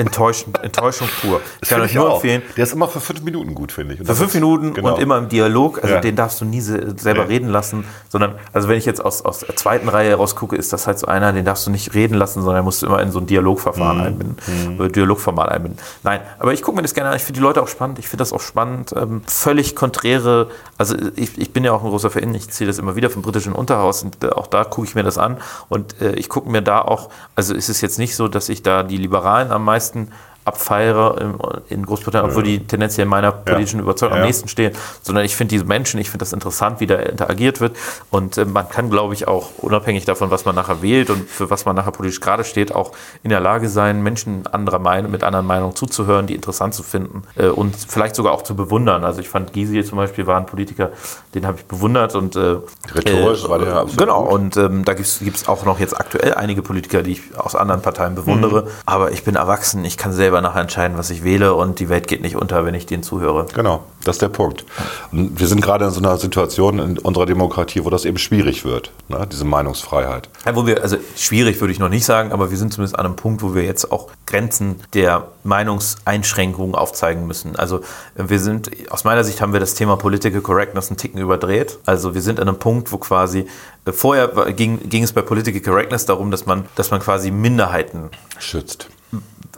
enttäuschend, Enttäuschung pur. Ich kann euch nur auch. empfehlen, Der ist immer für fünf Minuten gut, finde ich. Und für fünf Minuten genau. und immer im Dialog, also Ja. den darfst du nie se selber Nee. reden lassen, sondern, also wenn ich jetzt aus, aus der zweiten Reihe rausgucke, ist das halt so einer, den darfst du nicht reden lassen, sondern musst du immer in so ein Dialogverfahren Mhm. einbinden, oder Dialogformat einbinden. Nein, aber ich gucke mir das gerne an, ich finde die Leute auch spannend, ich finde das auch spannend, ähm, völlig konträre, also ich, ich bin ja auch ein großer Fan, ich ziehe das immer wieder vom britischen Unterhaus und äh, auch da gucke ich mir das an und äh, ich gucke mir da auch, also ist es jetzt nicht so, dass ich da die Liberalen am meisten leisten abfeiere in, Großbritannien, obwohl die tendenziell meiner politischen Überzeugung am nächsten stehen, sondern ich finde diese Menschen, ich finde das interessant, wie da interagiert wird. Und äh, man kann, glaube ich, auch unabhängig davon, was man nachher wählt und für was man nachher politisch gerade steht, auch in der Lage sein, Menschen anderer Meinung, mit anderen Meinungen zuzuhören, die interessant zu finden äh, und vielleicht sogar auch zu bewundern. Also ich fand Gysi zum Beispiel war ein Politiker, den habe ich bewundert und äh, Rhetorisch war der absolut Genau, und ähm, da gibt es auch noch jetzt aktuell einige Politiker, die ich aus anderen Parteien bewundere, aber ich bin erwachsen, ich kann selber nachher entscheiden, was ich wähle und die Welt geht nicht unter, wenn ich denen zuhöre. Genau, das ist der Punkt. Und wir sind gerade in so einer Situation in unserer Demokratie, wo das eben schwierig wird, ne? diese Meinungsfreiheit. Ja, wo wir, also schwierig würde ich noch nicht sagen, aber wir sind zumindest an einem Punkt, wo wir jetzt auch Grenzen der Meinungseinschränkungen aufzeigen müssen. Also wir sind, aus meiner Sicht haben wir das Thema Political Correctness einen Ticken überdreht. Also wir sind an einem Punkt, wo quasi, äh, vorher ging, ging es bei Political Correctness darum, dass man, dass man quasi Minderheiten Schützt.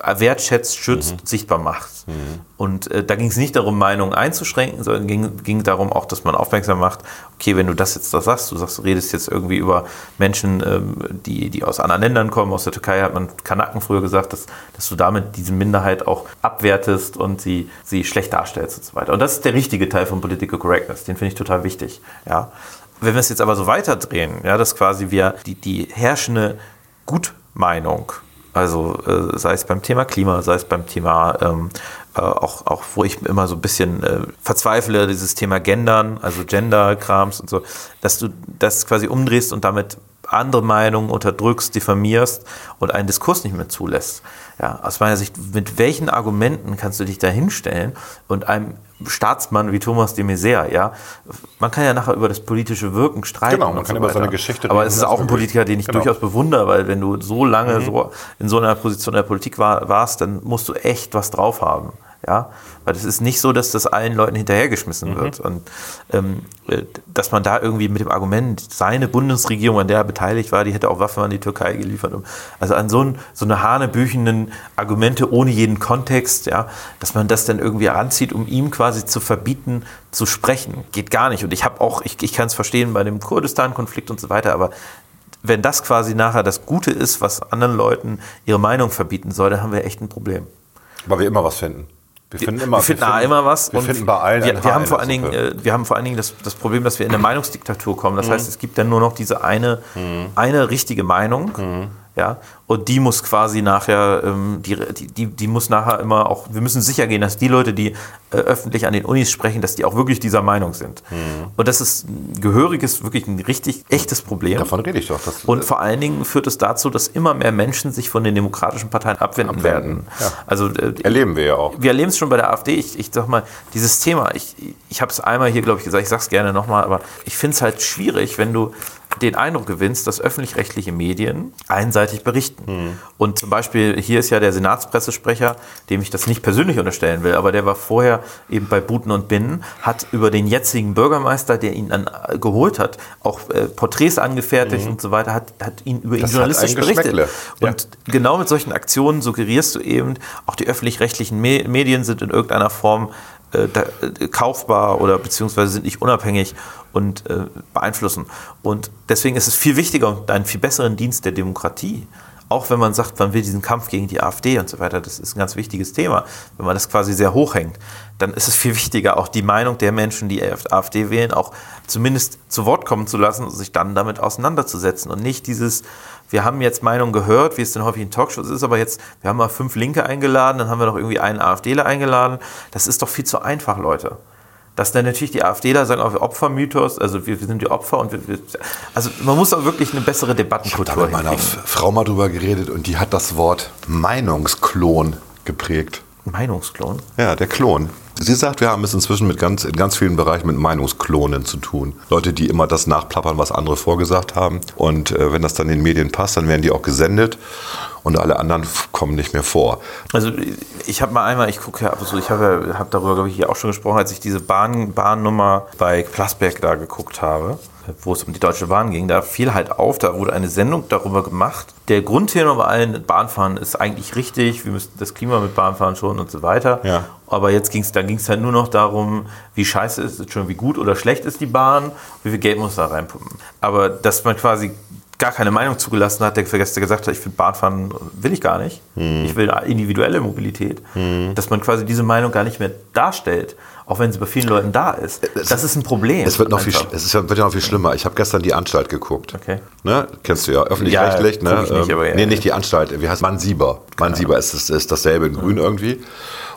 Wertschätzt, schützt, sichtbar macht. Und äh, da ging es nicht darum, Meinungen einzuschränken, sondern ging, ging darum auch, dass man aufmerksam macht, okay, wenn du das jetzt da sagst, du sagst, du redest jetzt irgendwie über Menschen, ähm, die, die aus anderen Ländern kommen, aus der Türkei hat man Kanaken früher gesagt, dass, dass du damit diese Minderheit auch abwertest und sie, sie schlecht darstellst und so weiter. Und das ist der richtige Teil von Political Correctness, den finde ich total wichtig. Ja. Wenn wir es jetzt aber so weiterdrehen, ja, dass quasi wir die, die herrschende Gutmeinung also äh, sei es beim Thema Klima, sei es beim Thema ähm, äh, auch, auch, wo ich immer so ein bisschen äh, verzweifle, dieses Thema Gendern, also Gender-Krams und so, dass du das quasi umdrehst und damit andere Meinungen unterdrückst, diffamierst und einen Diskurs nicht mehr zulässt. Ja, aus meiner Sicht, mit welchen Argumenten kannst du dich da hinstellen und einem Staatsmann wie Thomas de Maizière, ja, man kann ja nachher über das politische Wirken streiten. Genau, man kann so über seine Geschichte Aber reden, es ist auch ein. Politiker, den ich Genau. durchaus bewundere, weil wenn du so lange so in so einer Position der Politik war, warst, dann musst du echt was drauf haben. Ja, weil es ist nicht so, dass das allen Leuten hinterhergeschmissen Mhm. wird. Und ähm, äh, dass man da irgendwie mit dem Argument, seine Bundesregierung, an der er beteiligt war, die hätte auch Waffen an die Türkei geliefert. Also an so, ein, so eine hanebüchenden Argumente ohne jeden Kontext, ja, dass man das dann irgendwie anzieht, um ihm quasi zu verbieten, zu sprechen. Geht gar nicht. Und ich habe auch, ich, ich kann es verstehen bei dem Kurdistan-Konflikt und so weiter, aber wenn das quasi nachher das Gute ist, was anderen Leuten ihre Meinung verbieten soll, dann haben wir echt ein Problem. Weil wir immer was finden. Wir finden immer, wir finden A, immer was. Wir und finden bei allen wir, wir haben vor allen Dingen, äh, wir haben vor allen Dingen das, das Problem, dass wir in eine Meinungsdiktatur kommen. Mhm. Das heißt, es gibt dann nur noch diese eine, eine richtige Meinung. Mhm. Ja, und die muss quasi nachher, ähm, die, die, die, muss nachher immer auch, wir müssen sicher gehen, dass die Leute, die äh, öffentlich an den Unis sprechen, dass die auch wirklich dieser Meinung sind. Mhm. Und das ist ein gehöriges, wirklich ein richtig echtes Problem. Davon rede ich doch. Und vor allen Dingen führt es dazu, dass immer mehr Menschen sich von den demokratischen Parteien abwenden, werden. ja. Also äh, erleben wir ja auch. wir erleben es schon bei der AfD. Ich, ich sag mal, dieses Thema, ich, ich habe es einmal hier, glaube ich, gesagt, ich sage es gerne nochmal, aber ich finde es halt schwierig, wenn du den Eindruck gewinnst, dass öffentlich-rechtliche Medien einseitig berichten. Und zum Beispiel, hier ist ja der Senatspressesprecher, dem ich das nicht persönlich unterstellen will, aber der war vorher eben bei Buten und Binnen, hat über den jetzigen Bürgermeister, der ihn dann äh, geholt hat, auch äh, Porträts angefertigt und so weiter, hat, hat ihn über ihn Das hat journalistisch berichtet. Ja. Und genau mit solchen Aktionen suggerierst du eben, auch die öffentlich-rechtlichen Me Medien sind in irgendeiner Form äh, da, äh, kaufbar oder beziehungsweise sind nicht unabhängig und äh, beeinflussen. Und deswegen ist es viel wichtiger und einen viel besseren Dienst der Demokratie. Auch wenn man sagt, man will diesen Kampf gegen die AfD und so weiter, das ist ein ganz wichtiges Thema. Wenn man das quasi sehr hochhängt, dann ist es viel wichtiger, auch die Meinung der Menschen, die AfD wählen, auch zumindest zu Wort kommen zu lassen und sich dann damit auseinanderzusetzen und nicht dieses, wir haben jetzt Meinung gehört, wie es denn häufig in Talkshows ist, aber jetzt, wir haben mal fünf Linke eingeladen, dann haben wir noch irgendwie einen AfDler eingeladen. Das ist doch viel zu einfach, Leute. Dass dann natürlich die AfDler sagen, auch Opfermythos, also wir, wir sind die Opfer und wir, wir, also man muss auch wirklich eine bessere Ich habe Debattenkultur mit meiner hinkriegen. Frau mal drüber geredet und die hat das Wort Meinungsklon geprägt. Meinungsklon. Ja, der Klon. Sie sagt, wir haben es inzwischen mit ganz, in ganz vielen Bereichen mit Meinungsklonen zu tun. Leute, die immer das nachplappern, was andere vorgesagt haben. Und äh, wenn das dann den Medien passt, dann werden die auch gesendet und alle anderen kommen nicht mehr vor. Also ich habe mal einmal, ich gucke ja ab und zu, ich habe ja, hab darüber, glaube ich, hier auch schon gesprochen, als ich diese Bahn, Bahnnummer bei Plasberg da geguckt habe, wo es um die Deutsche Bahn ging, da fiel halt auf, da wurde eine Sendung darüber gemacht. Der Grundtenor bei allen Bahnfahren ist eigentlich richtig, wir müssen das Klima mit Bahnfahren schonen und so weiter. Ja. Aber jetzt ging es dann halt nur noch darum, wie scheiße ist es schon, wie gut oder schlecht ist die Bahn, wie viel Geld muss da reinpumpen. Aber dass man quasi gar keine Meinung zugelassen hat, der Vergesser gesagt hat, ich finde Bahnfahren will ich gar nicht. Ich will individuelle Mobilität. Dass man quasi diese Meinung gar nicht mehr darstellt, auch wenn sie bei vielen Leuten da ist. Das ist ein Problem. Es wird noch viel, einfach. es wird noch viel schlimmer. Ich habe gestern die Anstalt geguckt. Okay. Ne? Kennst du ja, öffentlich-rechtlich. Ja, ne? nicht, Ähm, ja, nee, nicht die Anstalt. Wie heißt Mansieber? Mansieber ist, ist, ist dasselbe in Grün irgendwie.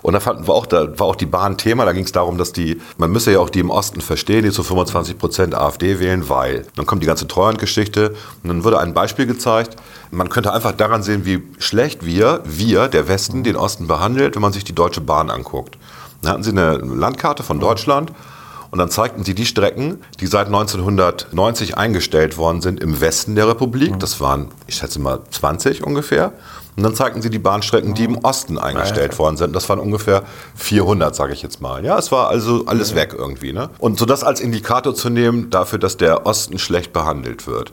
Und da fanden wir auch, da war auch die Bahn Thema. Da ging es darum, dass die, man müsse ja auch die im Osten verstehen, die zu 25 Prozent AfD wählen, weil. Dann kommt die ganze Treuhandgeschichte und dann wurde ein Beispiel gezeigt. Man könnte einfach daran sehen, wie schlecht wir, wir, der Westen, den Osten behandelt, wenn man sich die Deutsche Bahn anguckt. Dann hatten sie eine Landkarte von Deutschland und dann zeigten sie die Strecken, die seit 1990 eingestellt worden sind im Westen der Republik. Das waren, ich schätze mal, 20 ungefähr. Und dann zeigten sie die Bahnstrecken, die im Osten eingestellt worden sind. Das waren ungefähr 400, sage ich jetzt mal. Ja, es war also alles weg irgendwie. Ne? Und so das als Indikator zu nehmen dafür, dass der Osten schlecht behandelt wird.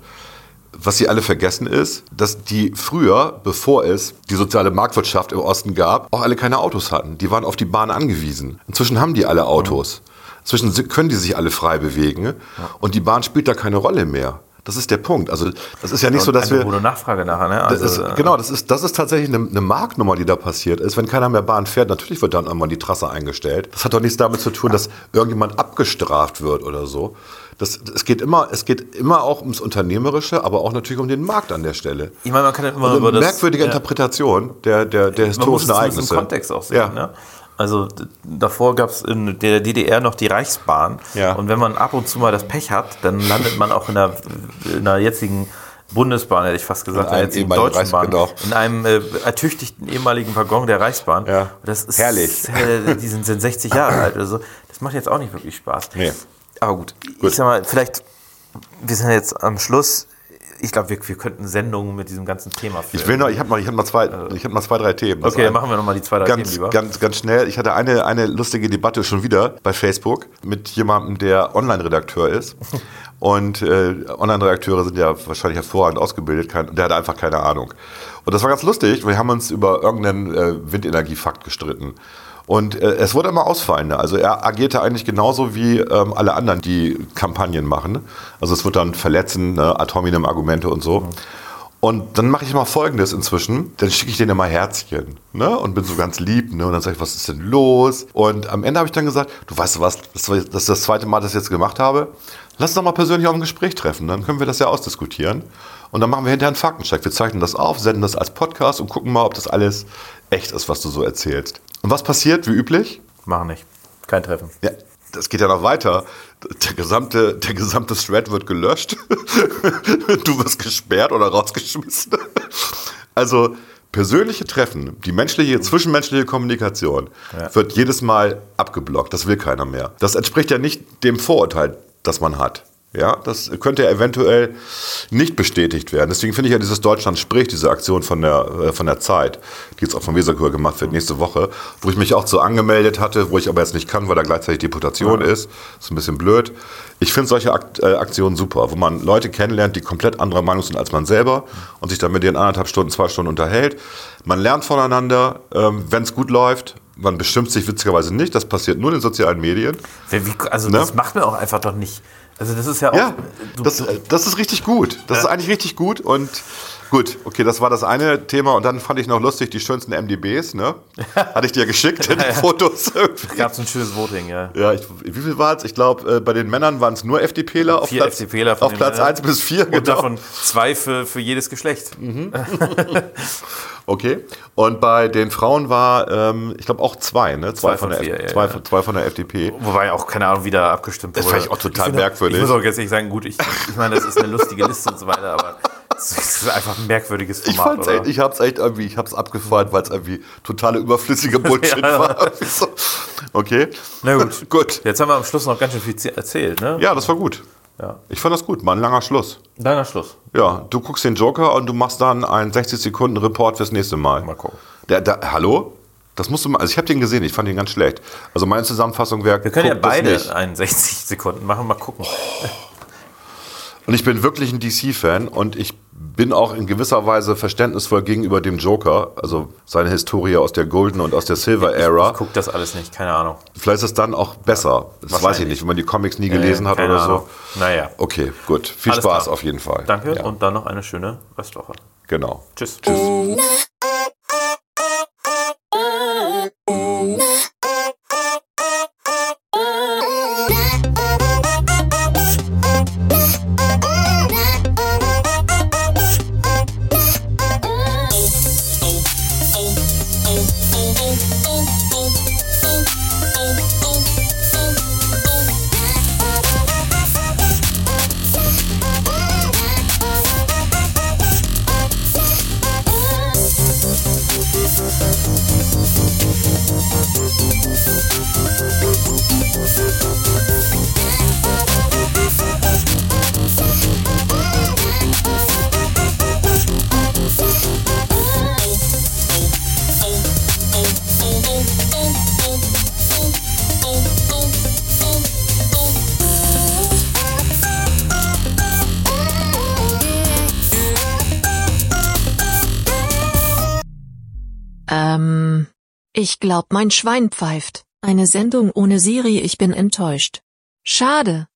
Was sie alle vergessen ist, dass die früher, bevor es die soziale Marktwirtschaft im Osten gab, auch alle keine Autos hatten. Die waren auf die Bahn angewiesen. Inzwischen haben die alle Autos. Inzwischen können die sich alle frei bewegen und die Bahn spielt da keine Rolle mehr. Das ist der Punkt. Also das ist ja nicht so, dass wir Angebot und Nachfrage nachher, ne? das Also, ist, genau, das ist, das ist tatsächlich eine, eine Marktnummer, die da passiert ist. Wenn keiner mehr Bahn fährt, natürlich wird dann irgendwann die Trasse eingestellt. Das hat doch nichts damit zu tun, dass irgendjemand abgestraft wird oder so. Das, es, geht immer, es geht immer auch ums Unternehmerische, aber auch natürlich um den Markt an der Stelle. Ich meine, man kann ja immer Also über eine das... merkwürdige ja. Interpretation der, der, der Man muss es historischen Ereignisse. im Kontext auch sehen. Ja. Ne? Also davor gab es in der DDR noch die Reichsbahn. Ja. Und wenn man ab und zu mal das Pech hat, dann landet man auch in der, in der jetzigen Bundesbahn, hätte ich fast gesagt, In einem der jetzigen ehemaligen Deutschen Bahn. Genau. In einem äh, ertüchtigten ehemaligen Waggon der Reichsbahn. Ja. Das ist, Herrlich. Äh, die sind, sind 60 Jahre alt oder so. Das macht jetzt auch nicht wirklich Spaß. Nee. Aber gut, Gut. ich sag mal, vielleicht, wir sind jetzt am Schluss. ich glaube, wir, wir könnten Sendungen mit diesem ganzen Thema führen. Ich will noch, ich habe mal, ich hab mal zwei, ich habe mal zwei, drei Themen. Das okay, dann machen wir nochmal die zwei, drei ganz, Themen lieber. ganz, ganz schnell. Ich hatte eine, eine lustige Debatte schon wieder bei Facebook mit jemandem, der Online-Redakteur ist. Und äh, Online-Redakteure sind ja wahrscheinlich hervorragend ausgebildet. Kein, der hatte einfach keine Ahnung. Und das war ganz lustig. Wir haben uns über irgendeinen äh, Windenergiefakt gestritten. Und äh, es wurde immer ausfallender. Also er agierte eigentlich genauso wie ähm, alle anderen, die Kampagnen machen. Also es wird dann verletzen, ne, ad hominem Argumente und so. Und dann mache ich mal Folgendes inzwischen. Dann schicke ich denen immer Herzchen. Ne? Und bin so ganz lieb. Ne? Und dann sage ich, was ist denn los? Und am Ende habe ich dann gesagt, du weißt was, das das ist das zweite Mal, dass ich jetzt gemacht habe. Lass uns doch mal persönlich auf ein Gespräch treffen. Dann können wir das ja ausdiskutieren. Und dann machen wir hinterher einen Faktencheck. Wir zeichnen das auf, senden das als Podcast und gucken mal, ob das alles echt ist, was du so erzählst. Und was passiert, wie üblich? Machen nicht. Kein Treffen. Ja, das geht ja noch weiter. Der gesamte, der gesamte Thread wird gelöscht. du wirst gesperrt oder rausgeschmissen. Also persönliche Treffen, die menschliche, zwischenmenschliche Kommunikation wird jedes Mal abgeblockt. Das will keiner mehr. Das entspricht ja nicht dem Vorurteil, das man hat. Ja, das könnte ja eventuell nicht bestätigt werden. Deswegen finde ich ja dieses Deutschland spricht, diese Aktion von der, äh, von der Zeit, die jetzt auch vom Weserkur gemacht wird nächste Woche, wo ich mich auch so angemeldet hatte, wo ich aber jetzt nicht kann, weil da gleichzeitig Deputation ist. Ist ein bisschen blöd. Ich finde solche Akt, äh, Aktionen super, wo man Leute kennenlernt, die komplett anderer Meinung sind als man selber und sich dann mit denen anderthalb Stunden, zwei Stunden unterhält. Man lernt voneinander, ähm, wenn es gut läuft. Man bestimmt sich witzigerweise nicht, das passiert nur in den sozialen Medien. Also Ne? das macht man auch einfach doch nicht. Also das ist ja auch. Ja, das, das ist richtig gut. Das ist eigentlich richtig gut und gut. Okay, das war das eine Thema und dann fand ich noch lustig die schönsten MDBs, ne? Hatte ich dir geschickt, die Fotos. gab es ein schönes Voting, ja. Ja, ich, wie viel war es? Ich glaube, äh, bei den Männern waren es nur FDPler auf Vier Platz, FDPler von auf Platz Männern. 1 bis 4. Und davon zwei für, für jedes Geschlecht. Okay. Und bei den Frauen war, ähm, ich glaube, auch zwei, ne? Zwei, Zwei von, der, vier, F- ja, zwei, ja. zwei von der FDP. Wobei auch keine Ahnung, wie da abgestimmt Das wurde. fand ich auch total finde- merkwürdig. Ich muss auch jetzt nicht sagen, gut, ich, ich meine, das ist eine lustige Liste und so weiter, aber es ist einfach ein merkwürdiges Format. Ich echt, ich hab's echt irgendwie, ich hab's abgefeiert, weil es irgendwie totale überflüssige Bullshit Ja. war. Okay. Na gut. gut. Jetzt haben wir am Schluss noch ganz schön viel erzählt, ne? Ja, das war gut. Ja. Ich fand das gut, war ein langer Schluss. Deiner Schluss. Ja, du guckst den Joker und du machst dann einen 60 Sekunden Report fürs nächste Mal. Mal gucken. Der, der, hallo? Das musst du mal, also ich habe den gesehen, ich fand ihn ganz schlecht. Also meine Zusammenfassung wäre, Wir können ja beide nicht. 61 Sekunden machen, mal gucken. Und ich bin wirklich ein DC-Fan und ich bin auch in gewisser Weise verständnisvoll gegenüber dem Joker, also seine Historie aus der Golden und aus der Silver Era. Ich guck das alles nicht, keine Ahnung. Vielleicht ist es dann auch besser. Das weiß ich nicht, wenn man die Comics nie gelesen hat keine oder Ahnung. so. Naja. Okay, gut. Viel Alles Spaß klar. auf jeden Fall. Danke Ja, und dann noch eine schöne Restwoche. genau. Tschüss. Tschüss. Glaub, mein Schwein pfeift. Eine Sendung ohne Siri, ich bin enttäuscht. Schade.